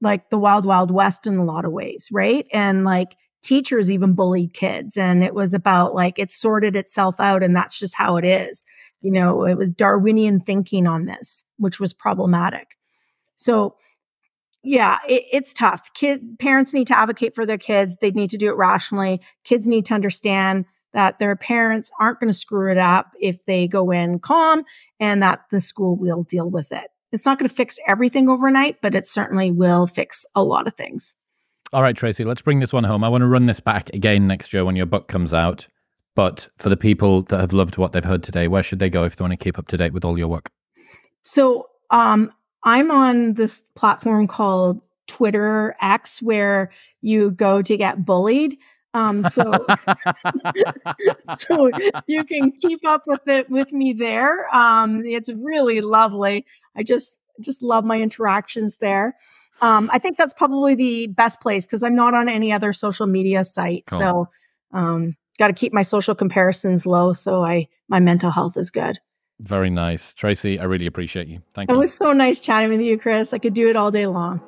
S2: like the wild wild west in a lot of ways, right? And like teachers even bullied kids and it was about like it sorted itself out and that's just how it is. You know, it was Darwinian thinking on this, which was problematic. So yeah, it, it's tough. Kid parents need to advocate for their kids. They need to do it rationally. Kids need to understand that their parents aren't going to screw it up if they go in calm and that the school will deal with it. It's not going to fix everything overnight, but it certainly will fix a lot of things.
S1: All right, Tracy, let's bring this one home. I want to run this back again next year when your book comes out. But for the people that have loved what they've heard today, where should they go if they want to keep up to date with all your work?
S2: So, um, I'm on this platform called Twitter X where you go to get bullied. Um, so, so you can keep up with it with me there. Um, it's really lovely. I just just love my interactions there. Um, I think that's probably the best place because I'm not on any other social media site. Cool. So, um, got to keep my social comparisons low so I my mental health is good.
S1: Very nice. Tracy, I really appreciate you. Thank
S2: it
S1: you.
S2: It was so nice chatting with you, Chris. I could do it all day long.